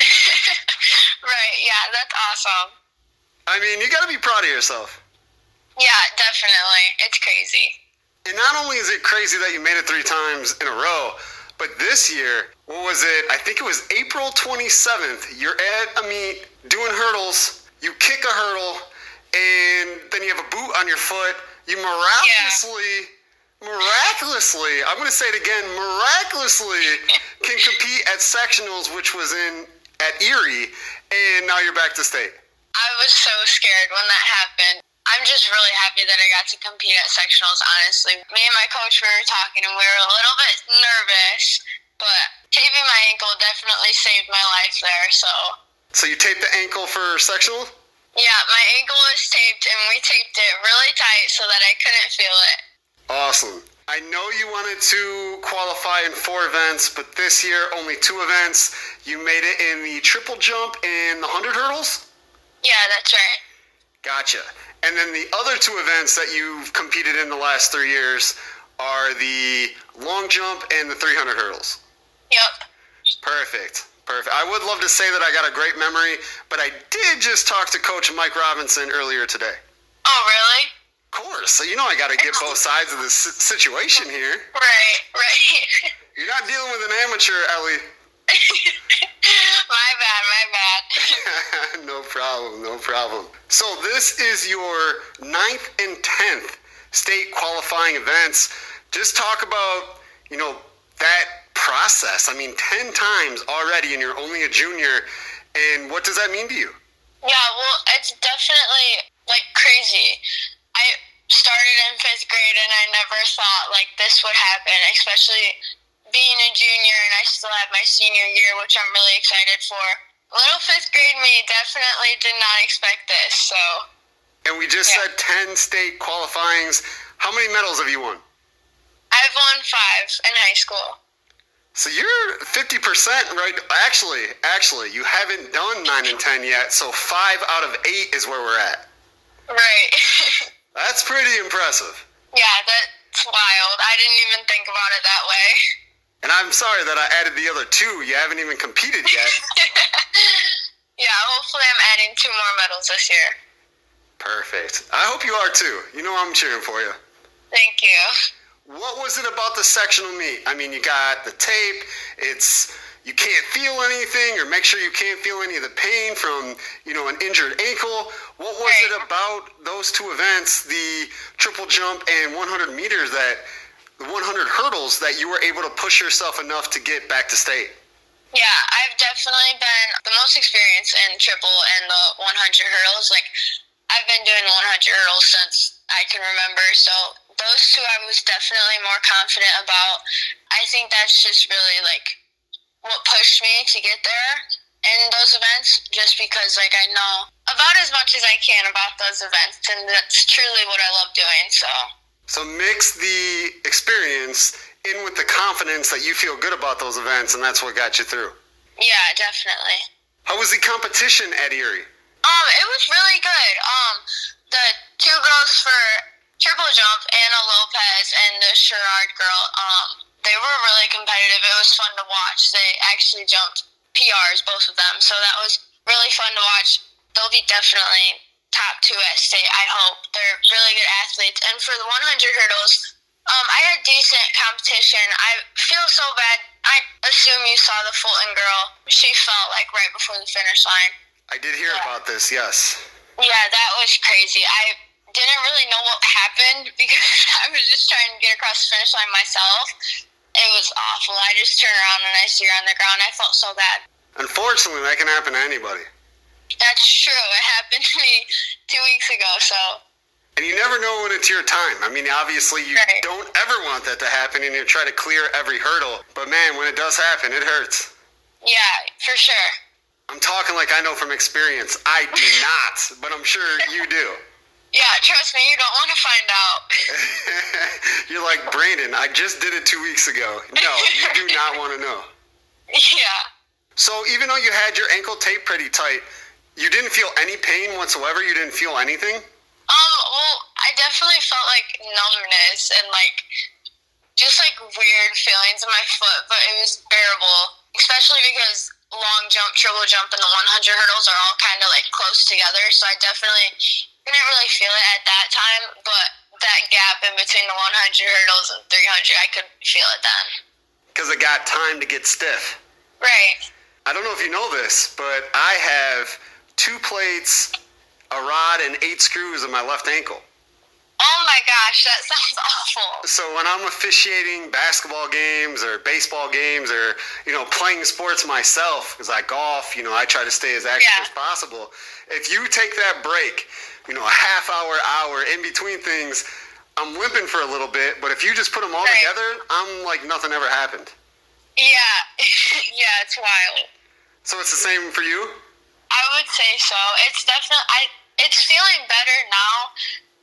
right, yeah, that's awesome. I mean, you got to be proud of yourself. Yeah, definitely. It's crazy. And not only is it crazy that you made it three times in a row, but this year, what was it? I think it was April 27th. You're at a meet doing hurdles. You kick a hurdle, and then you have a boot on your foot. You miraculously, yeah. miraculously, I'm going to say it again, miraculously can compete at sectionals, which was in at Erie, and now you're back to state. I was so scared when that happened. I'm just really happy that I got to compete at sectionals, honestly. Me and my coach were talking, and we were a little bit nervous, but taping my ankle definitely saved my life there, so. So you taped the ankle for sectional? Yeah, my ankle was taped, and we taped it really tight so that I couldn't feel it. Awesome. I know you wanted to qualify in four events, but this year only two events. You made it in the triple jump and the 100 hurdles? Yeah, that's right. Gotcha. And then the other two events that you've competed in the last three years are the long jump and the 300 hurdles. Yep. Perfect. Perfect. I would love to say that I got a great memory, but I did just talk to Coach Mike Robinson earlier today. Oh, really? Of course. So you know I got to get both sides of the situation here. Right, right. You're not dealing with an amateur, Elly. my bad, my bad. no problem, no problem. So this is your ninth and tenth state qualifying events. Just talk about, you know, that process. I mean, ten times already, and you're only a junior. And what does that mean to you? Yeah, well, it's definitely like crazy. I started in fifth grade, and I never thought like this would happen, especially being a junior and I still have my senior year, which I'm really excited for. Little fifth grade me definitely did not expect this, so. And we just yeah. said 10 state qualifyings. How many medals have you won? I've won five in high school. So you're 50% right. Actually, actually, you haven't done 9 and 10 yet, so 5 out of 8 is where we're at. Right. that's pretty impressive. Yeah, that's wild. I didn't even think about it that way. And I'm sorry that I added the other two. You haven't even competed yet. yeah, hopefully I'm adding two more medals this year. Perfect. I hope you are too. You know I'm cheering for you. Thank you. What was it about the sectional meet? I mean, you got the tape. It's you can't feel anything, or make sure you can't feel any of the pain from you know an injured ankle. What was it about those two events, the triple jump and 100 meters, that the 100 hurdles that you were able to push yourself enough to get back to state? Yeah, I've definitely been the most experienced in triple and the 100 hurdles. Like, I've been doing 100 hurdles since I can remember. So, those two I was definitely more confident about. I think that's just really like what pushed me to get there in those events just because like I know about as much as I can about those events and that's truly what I love doing so so mix the experience in with the confidence that you feel good about those events, and that's what got you through. Yeah, definitely. How was the competition at Erie? Um, it was really good. Um, the two girls for triple jump, Anna Lopez and the Sherrard girl, um, they were really competitive. It was fun to watch. They actually jumped PRs, both of them, so that was really fun to watch. They'll be definitely top two at state. I hope they're really good athletes. And for the 100 hurdles, um, I had decent competition. I feel so bad. I assume you saw the Fulton girl. She fell like right before the finish line. I did hear yeah. about this. Yes. Yeah, that was crazy. I didn't really know what happened because I was just trying to get across the finish line myself. it was awful. I just turned around and I see her on the ground. I felt so bad. Unfortunately, that can happen to anybody. That's true. It happened to me two weeks ago. So. And you never know when it's your time. I mean, obviously, you Right. don't ever want that to happen, and you try to clear every hurdle. But man, when it does happen, it hurts. Yeah, for sure. I'm talking like I know from experience. I do not, but I'm sure you do. Yeah, trust me, you don't want to find out. You're like, Brandon, I just did it two weeks ago. No, you do not want to know. yeah. So even though you had your ankle taped pretty tight, you didn't feel any pain whatsoever? You didn't feel anything? Um, well, I definitely felt like numbness and like just like weird feelings in my foot, but it was bearable, especially because long jump, triple jump, and the 100 hurdles are all kind of like close together. So I definitely didn't really feel it at that time, but that gap in between the 100 hurdles and 300, I could feel it then. Because it got time to get stiff. Right. I don't know if you know this, but I have two plates, a rod, and eight screws in my left ankle. Oh my gosh, that sounds awful. So when I'm officiating basketball games or baseball games or you know playing sports myself, because I golf, you know I try to stay as active Yeah. as possible. If you take that break, you know a half hour, hour in between things, I'm limping for a little bit. But if you just put them all Right. together, I'm like nothing ever happened. Yeah, yeah, it's wild. So it's the same for you. I would say so. It's definitely I. It's feeling better now,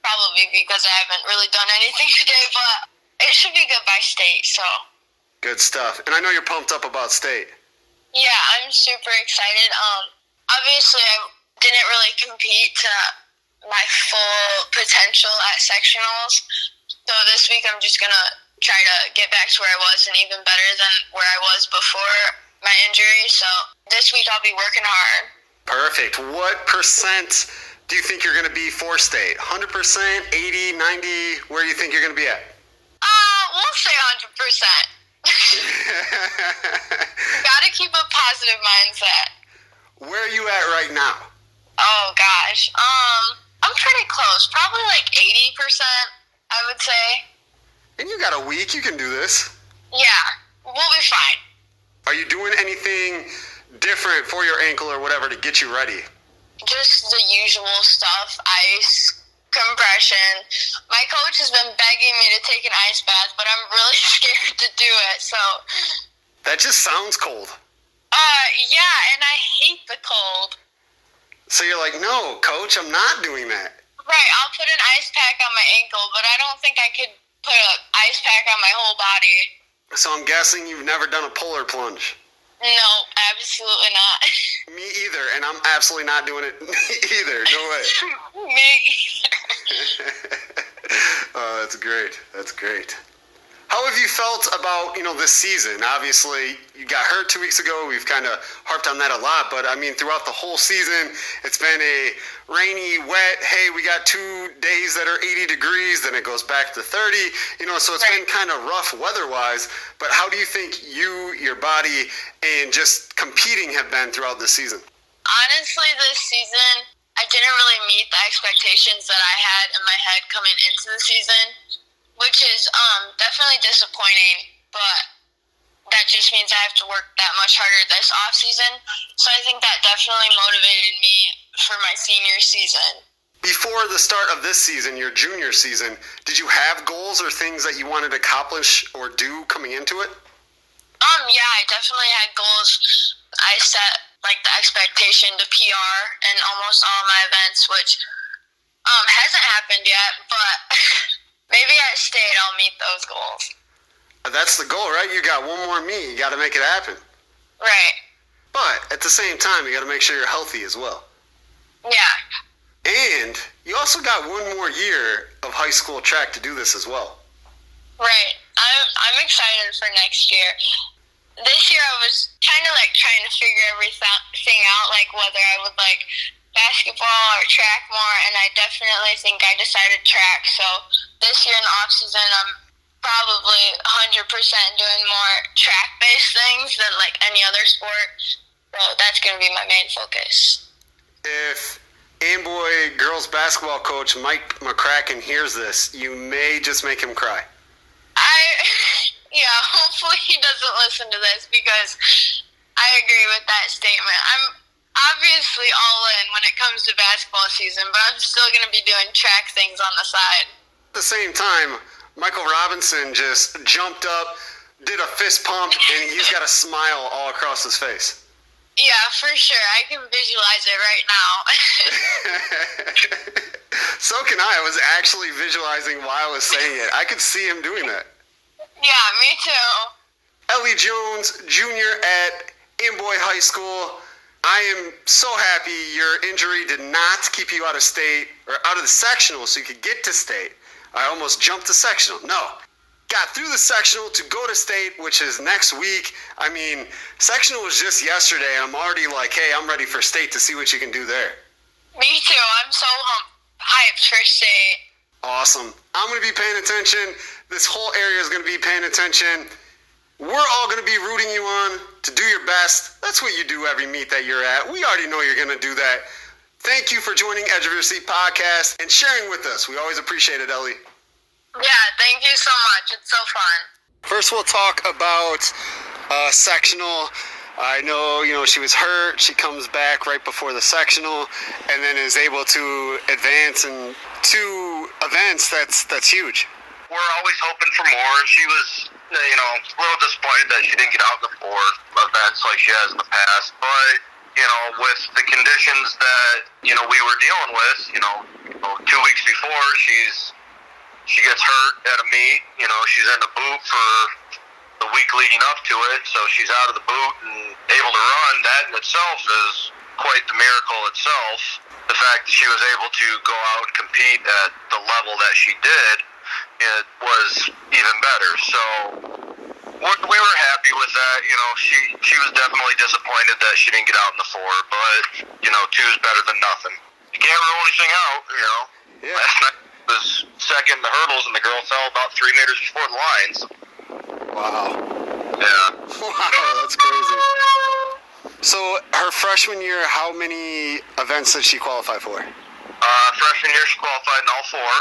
probably because I haven't really done anything today. But it should be good by state. So Good stuff. And I know you're pumped up about state. yeah, I'm super excited. Um, obviously I didn't really compete to my full potential at sectionals. So this week I'm just gonna try to get back to where I was and even better than where I was before my injury. So this week I'll be working hard. Perfect. What percent do you think you're to be for state? 100%, 80, 90? Where do you think you're to be at? Uh, we'll say 100%. Gotta keep a positive mindset. Where are you at right now? Oh gosh. Um, I'm pretty close. Probably like 80%, I would say. And you got a week. You can do this. Yeah, we'll be fine. Are you doing anything different for your ankle or whatever to get you ready? Just the usual stuff ice, compression. My coach has been begging me to take an ice bath, but I'm really scared to do it. So, That just sounds cold. uh, yeah, and I hate the cold. So you're like, no, coach, I'm not doing that. Right, I'll put an ice pack on my ankle, but I don't think I could put an ice pack on my whole body. So I'm guessing you've never done a polar plunge. No, absolutely not. Me either, and I'm absolutely not doing it either. No way. Me. oh, that's great. That's great. How have you felt about you know this season? Obviously, you got hurt two weeks ago. We've kind of harped on that a lot, but I mean, throughout the whole season, it's been a rainy, wet. Hey, we got two days that are 80 degrees, then it goes back to 30. You know, so it's been kind of rough weather-wise. But how do you think you, your body, and just competing have been throughout the season? Honestly, this season, I didn't really meet the expectations that I had in my head coming into the season, which is um, definitely disappointing. But that just means I have to work that much harder this off season. So I think that definitely motivated me for my senior season. Before the start of this season, your junior season, did you have goals or things that you wanted to accomplish or do coming into it? Um, yeah, I definitely had goals. I set like the expectation to PR in almost all my events, which um hasn't happened yet, but maybe at state I'll meet those goals. Uh, that's the goal, right? You got one more meet. You got to make it happen. Right. But at the same time, you got to make sure you're healthy as well. Yeah. And you also got one more year of high school track to do this as well. Right. I'm I'm excited for next year. This year I was kind of like trying to figure everything out, like whether I would like basketball or track more, and I definitely think I decided track. So this year in off season, I'm probably 100% doing more track based things than like any other sport. So that's going to be my main focus. If Amboy girls basketball coach Mike McCracken hears this, you may just make him cry. I, Yeah, hopefully he doesn't listen to this because I agree with that statement. I'm obviously all in when it comes to basketball season, but I'm still going to be doing track things on the side. At the same time, Michael Robinson just jumped up, did a fist pump, and he's got a smile all across his face. Yeah, for sure. I can visualize it right now. so can I. I was actually visualizing while I was saying it. I could see him doing that. Yeah, me too. Elly Jones, junior at Amboy High School. I am so happy your injury did not keep you out of state or out of the sectional so you could get to state. I almost jumped to sectional. No. Got through the sectional to go to state, which is next week. I mean, sectional was just yesterday, and I'm already like, hey, I'm ready for state to see what you can do there. Me too. I'm so hyped for state. Awesome. I'm going to be paying attention. This whole area is going to be paying attention. We're all going to be rooting you on to do your best. That's what you do every meet that you're at. We already know you're going to do that. Thank you for joining Edge of Your Seat podcast and sharing with us. We always appreciate it, Elly. Yeah, thank you so much. It's so fun. First, we'll talk about uh, sectional. I know, you know, she was hurt. She comes back right before the sectional, and then is able to advance in two events. That's that's huge. We're always hoping for more. She was uh, you know, a little disappointed that she didn't get out in the four events like she has in the past. But, you know, with the conditions that, you know, we were dealing with, you know, two weeks before she's she gets hurt at a meet, you know, she's in the boot for the week leading up to it, so she's out of the boot and able to run. That in itself is quite the miracle itself. The fact that she was able to go out and compete at the level that she did it was even better. So we were happy with that. You know, she she was definitely disappointed that she didn't get out in the four, but you know, two is better than nothing. You can't rule anything out. You know, yeah. last night was second in the hurdles, and the girl fell about three meters before the lines. Wow. Yeah. Wow, that's crazy. So her freshman year, how many events did she qualify for? Uh, freshman year, she qualified in all four.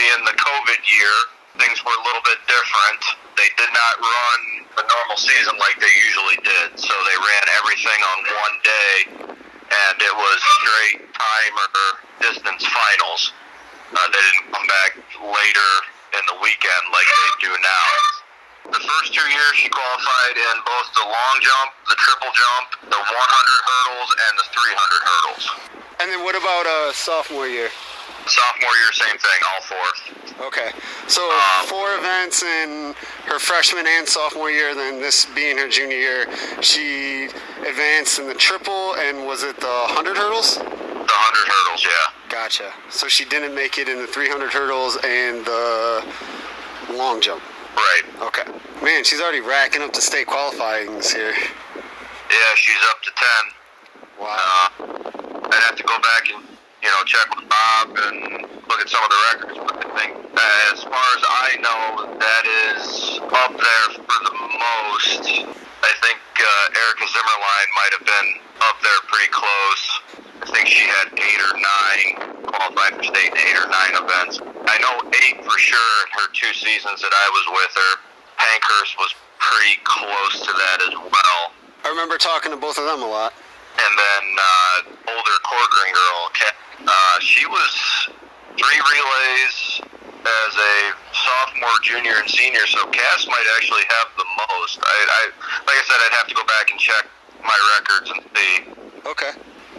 Being the COVID year, things were a little bit different. They did not run a normal season like they usually did, so they ran everything on one day, and it was straight time or distance finals. Uh, they didn't come back later in the weekend like they do now. The first two years, she qualified in both the long jump, the triple jump, the 100 hurdles, and the 300 hurdles. And then what about uh, sophomore year? Sophomore year, same thing, all four. Okay, so um, four events in her freshman and sophomore year. Then this being her junior year, she advanced in the triple and was it the hundred hurdles? The hundred hurdles, yeah. Gotcha. So she didn't make it in the three hundred hurdles and the long jump. Right. Okay. Man, she's already racking up the state qualifyings here. Yeah, she's up to ten. Wow. Uh, I'd have to go back and you know check with Bob and look at some of the records. But I think, as far as I know, that is up there for the most. I think uh, Erica Zimmerline might have been up there pretty close. I think she had eight or nine qualified for state eight or nine events. I know eight for sure in her two seasons that I was with her. Pankhurst was pretty close to that as well. I remember talking to both of them a lot and then uh, older Corcoran girl, uh, she was three relays as a sophomore, junior, and senior. So Cass might actually have the most. I, I like I said, I'd have to go back and check my records and see. Okay.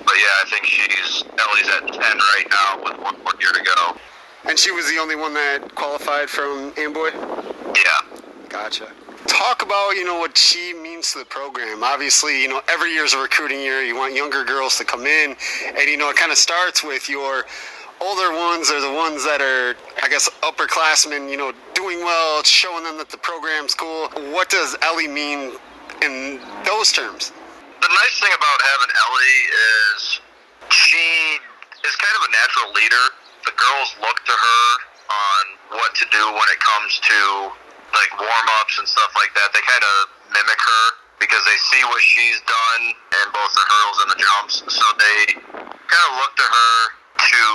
But yeah, I think she's Elly's at ten right now with one more year to go. And she was the only one that qualified from Amboy. Yeah. Gotcha talk about you know what she means to the program. Obviously, you know every year is a recruiting year. You want younger girls to come in, and you know it kind of starts with your older ones are the ones that are, I guess, upperclassmen. You know, doing well, showing them that the program's cool. What does Elly mean in those terms? The nice thing about having Elly is she is kind of a natural leader. The girls look to her on what to do when it comes to like warm ups and stuff like that, they kind of mimic her because they see what she's done in both the hurdles and the jumps. So they kind of look to her to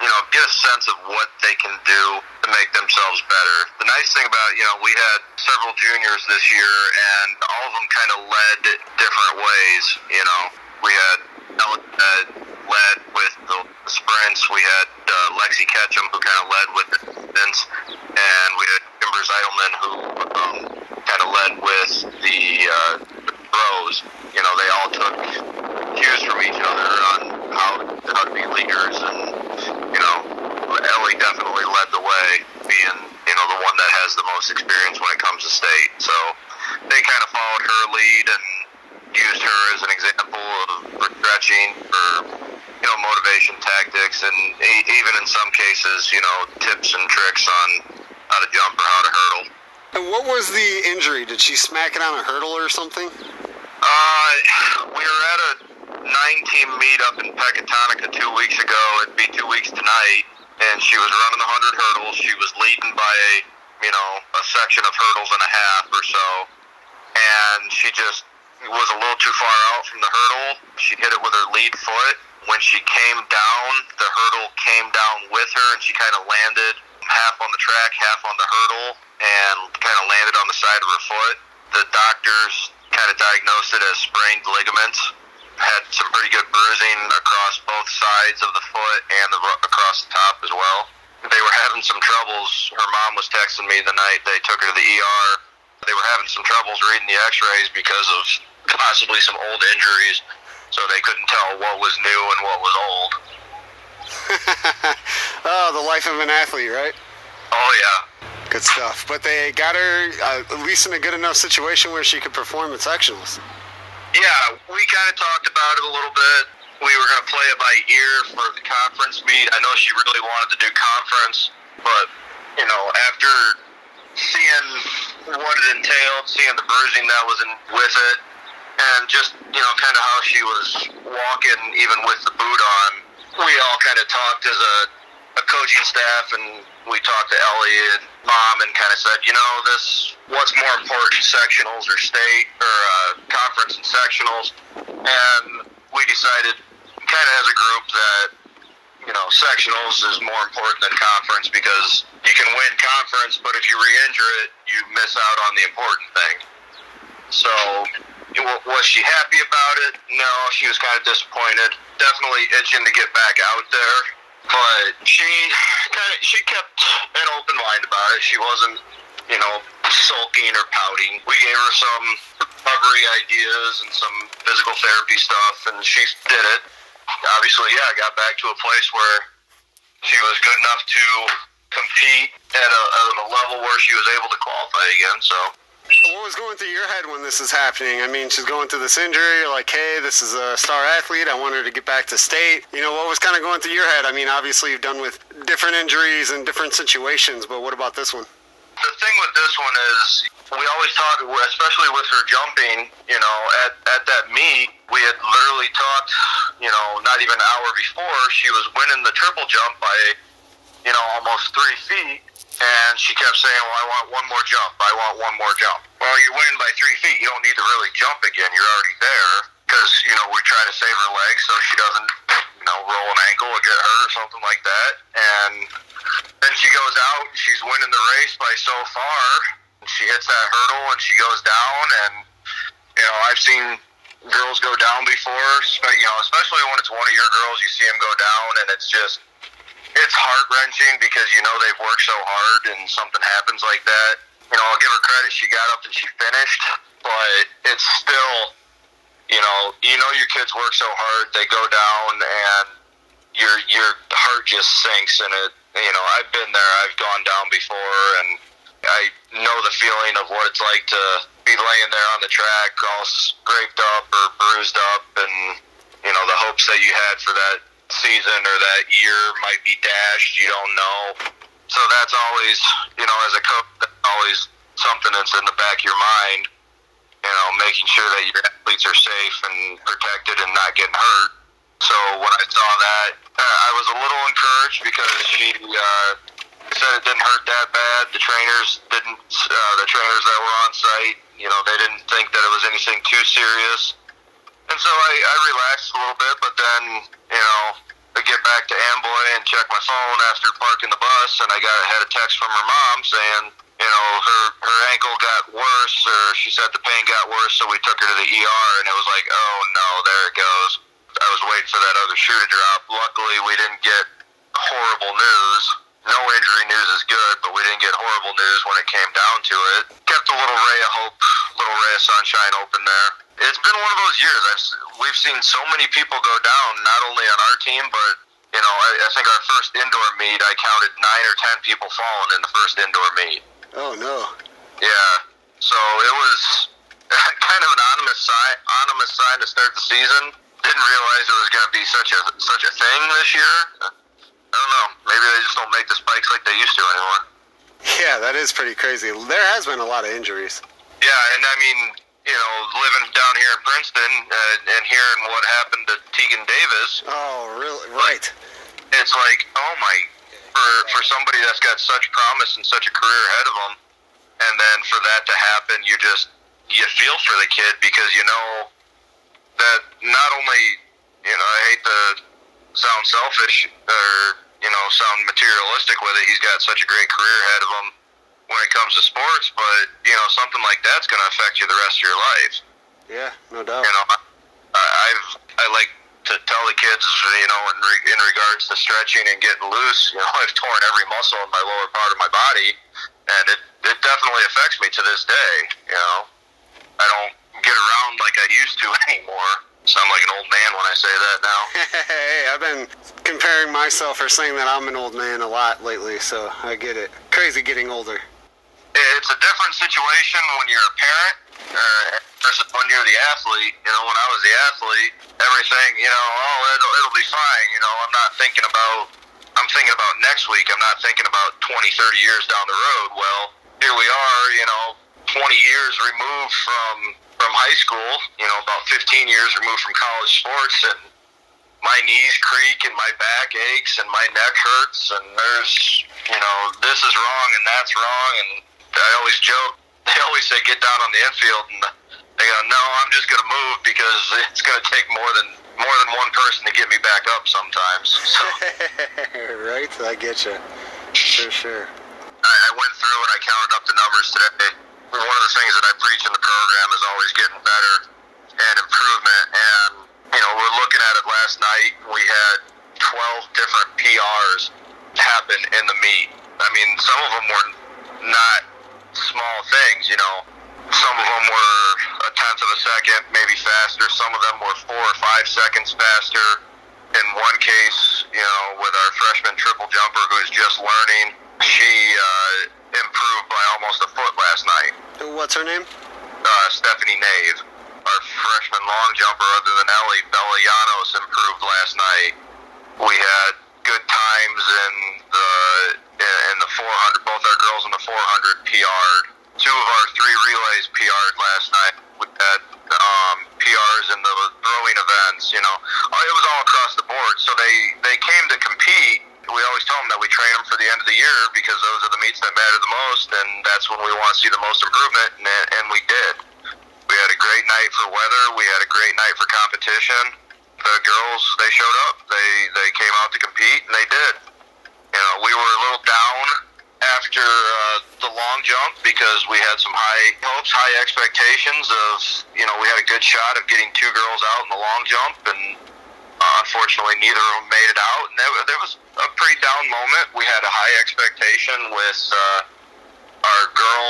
you know, get a sense of what they can do to make themselves better. The nice thing about, you know, we had several juniors this year, and all of them kind of led different ways. You know, we had that led with the sprints. We had uh, Lexi Ketchum who kind of led with the distance, and we had Kimber Zeidelman who um, kind of led with the, uh, the throws. You know, they all took cues from each other on how be leaders, and you know, Elly definitely led the way, being you know the one that has the most experience when it comes to state. So they kind of followed her lead and used her as an example of stretching, for you know motivation tactics, and even in some cases, you know, tips and tricks on how to jump or how to hurdle. And what was the injury? Did she smack it on a hurdle or something? Uh, we were at a nine-team meet up in Pecatonica two weeks ago. It'd be two weeks tonight, and she was running the hundred hurdles. She was leading by a, you know, a section of hurdles and a half or so, and she just was a little too far out from the hurdle. She hit it with her lead foot. When she came down, the hurdle came down with her, and she kind of landed half on the track, half on the hurdle, and kind of landed on the side of her foot. The doctors kind of diagnosed it as sprained ligaments. Had some pretty good bruising across both sides of the foot and the, across the top as well. They were having some troubles. Her mom was texting me the night they took her to the ER. They were having some troubles reading the X-rays because of possibly some old injuries, so they couldn't tell what was new and what was old. oh, the life of an athlete, right? Oh yeah. Good stuff. But they got her uh, at least in a good enough situation where she could perform at sectionals. Yeah, we kind of talked about it a little bit. We were going to play it by ear for the conference meet. I know she really wanted to do conference, but you know, after seeing what it entailed, seeing the bruising that was in with it, and just you know, kind of how she was walking, even with the boot on, we all kind of talked as a, a coaching staff, and we talked to Elly and mom, and kind of said, you know, this what's more important, sectionals or state or uh, conference and sectionals, and we decided, kind of as a group, that you know, sectionals is more important than conference because you can win conference, but if you re-injure it, you miss out on the important thing. So, was she happy about it? No, she was kind of disappointed. Definitely itching to get back out there, but she kind of she kept an open mind about it. She wasn't, you know, sulking or pouting. We gave her some recovery ideas and some physical therapy stuff, and she did it obviously, yeah, I got back to a place where she was good enough to compete at a, at a level where she was able to qualify again. So. What was going through your head when this is happening? I mean, she's going through this injury. You're like, hey, this is a star athlete. I want her to get back to state. You know, what was kind of going through your head? I mean, obviously, you've done with different injuries and different situations, but what about this one? The thing with this one is we always talk, especially with her jumping, you know, at, at that meet, we had literally talked, you know, not even an hour before, she was winning the triple jump by, you know, almost three feet. And she kept saying, well, I want one more jump. I want one more jump. Well, you win by three feet. You don't need to really jump again. You're already there because, you know, we try to save her legs so she doesn't, you know, roll an ankle or get hurt or something like that. And then she goes out and she's winning the race by so far she hits that hurdle and she goes down and you know I've seen girls go down before but you know especially when it's one of your girls you see them go down and it's just it's heart wrenching because you know they've worked so hard and something happens like that. You know I'll give her credit. She got up and she finished but it's still you know you know your kids work so hard they go down and your your heart just sinks and it you know I've been there. I've gone down before and I know the feeling of what it's like to be laying there on the track, all scraped up or bruised up, and you know the hopes that you had for that season or that year might be dashed. You don't know, so that's always you know as a coach, always something that's in the back of your mind. You know, making sure that your athletes are safe and protected and not getting hurt. So when I saw that, uh, I was a little encouraged because she uh, said it didn't hurt that bad. The trainers didn't. Uh, the trainers that were on site, you know, they didn't think that it was anything too serious. And so I, I relaxed a little bit, but then, you know, get get back to Amboy and check my phone after parking the bus, and I got had a text from her mom saying, you know, her her ankle got worse, or she said the pain got worse, so we took her to the ER, and it was like, oh no, there it goes. I was waiting for that other shoe to drop. Luckily, we didn't get horrible news. No injury news is good, but we didn't get horrible news when it came down to it. Kept a little ray of hope, little ray of sunshine open there. It's been one of those years. I've, we've seen so many people go down, not only on our team, but you know, I, I think our first indoor meet, I counted nine or ten people falling in the first indoor meet. Oh no. Yeah. So it was kind of an anonymous sign, anonymous sign to start the season. Didn't realize it was going to be such a such a thing this year. I don't know. Maybe they just don't make the spikes like they used to anymore. Yeah, that is pretty crazy. There has been a lot of injuries. Yeah, and I mean, you know, living down here in Princeton uh, and hearing what happened to Tegan Davis. Oh, really? Right. It's like, oh my, for for somebody that's got such promise and such a career ahead of them, and then for that to happen, you just you feel for the kid because you know that not only you know I hate to sound selfish or you know sound materialistic with it. He's got such a great career ahead of him when it comes to sports, but you know something like that's going to affect you the rest of your life. Yeah, no doubt. You know, I, I've I like to tell the kids, you know, in, re, in regards to stretching and getting loose. You know, I've torn every muscle in my lower part of my body, and it it definitely affects me to this day. You know, I don't get around like I used to anymore. Sound like an old man when I say that now. hey, I've been comparing myself or saying that I'm an old man a lot lately, so I get it. Crazy getting older. It's a different situation when you're a parent uh, versus when you're the athlete. You know, when I was the athlete, everything, you know, oh, it'll, it'll be fine. You know, I'm not thinking about, I'm thinking about next week. I'm not thinking about 20, 30 years down the road. Well, here we are, you know, 20 years removed from from high school, you know, about 15 years removed from college sports, and my knees creak and my back aches and my neck hurts, and there's, you know, this is wrong and that's wrong, and I always joke. They always say get down on the infield, and they go, no, I'm just going to move because it's going to take more than more than one person to get me back up sometimes. So. right, I get you. For sure. I, I went through and I counted up the numbers today one of the things that I preach in the program is always getting better and improvement. And, you know, we're looking at it last night. We had 12 different PRs happen in the meet. I mean, some of them were not small things, you know. Some of them were a tenth of a second, maybe faster. Some of them were four or five seconds faster. In one case, you know, with our freshman triple jumper who's just learning, she uh, improved by almost a foot last night. What's her name? Uh, Stephanie Nave. Our freshman long jumper, other than Elly, Bella Llanos improved last night. We had good times in the in the 400. Both our girls in the 400 PR'd. Two of our three relays PR'd last night. We had um, PRs in the throwing events. You know, it was all across the board. So they they came to compete we always tell them that we train them for the end of the year because those are the meets that matter the most, and that's when we want to see the most improvement, and, and we did. We had a great night for weather. We had a great night for competition. The girls, they showed up. They they came out to compete, and they did. You know, we were a little down after uh, the long jump because we had some high hopes, high expectations of, you know, we had a good shot of getting two girls out in the long jump, and uh, unfortunately, neither of them made it out. And there, was a pretty down moment. We had a high expectation with uh, our girl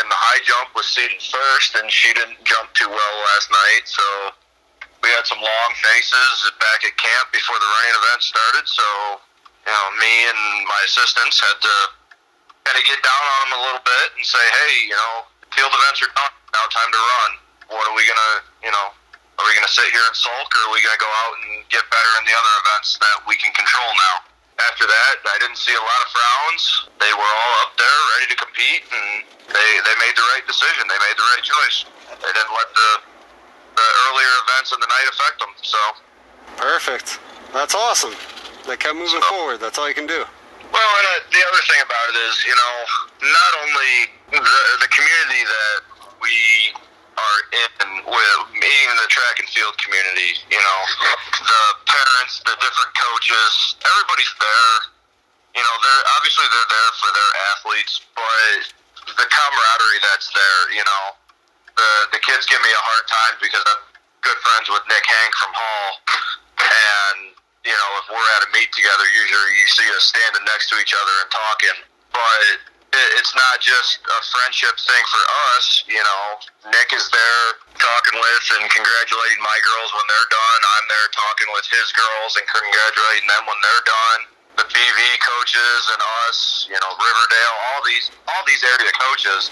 in the high jump was seated first, and she didn't jump too well last night. So we had some long faces back at camp before the running event started. So you know, me and my assistants had to kind of get down on them a little bit and say, hey, you know, field events are done. Now time to run. What are we gonna, you know, are we going to sit here and sulk, or are we going to go out and get better in the other events that we can control now? After that, I didn't see a lot of frowns. They were all up there, ready to compete, and they they made the right decision. They made the right choice. They didn't let the the earlier events in the night affect them. So perfect. That's awesome. They kept moving so, forward. That's all you can do. Well, and uh, the other thing about it is, you know, not only the the community that we are in with me in the track and field community. You know, the parents, the different coaches, everybody's there. You know, they're obviously they're there for their athletes, but the camaraderie that's there. You know, the the kids give me a hard time because I'm good friends with Nick Hank from Hall, and you know, if we're at a meet together, usually you see us standing next to each other and talking. But it's not just a friendship thing for us. You know, Nick is there talking with and congratulating my girls when they're done. I'm there talking with his girls and congratulating them when they're done. The BV coaches and us, you know, Riverdale, all these, all these area coaches,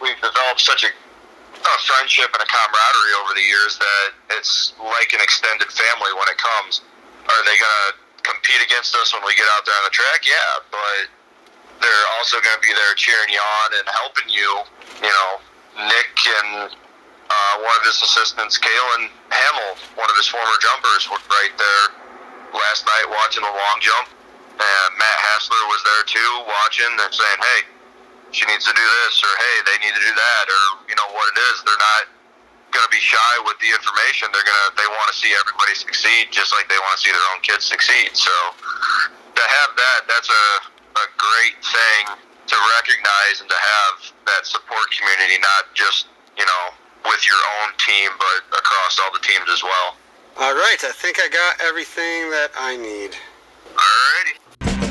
we've developed such a, a friendship and a camaraderie over the years that it's like an extended family when it comes. Are they gonna compete against us when we get out there on the track? Yeah, but they're also going to be there cheering you on and helping you. You know, Nick and uh, one of his assistants, Kalen Hamill, one of his former jumpers, were right there last night watching the long jump. And Matt Hassler was there too, watching and saying, "Hey, she needs to do this," or "Hey, they need to do that," or you know what it is. They're not going to be shy with the information. They're gonna they want to see everybody succeed, just like they want to see their own kids succeed. So to have that, that's a a great thing to recognize and to have that support community, not just, you know, with your own team, but across all the teams as well. All right, I think I got everything that I need. Alrighty.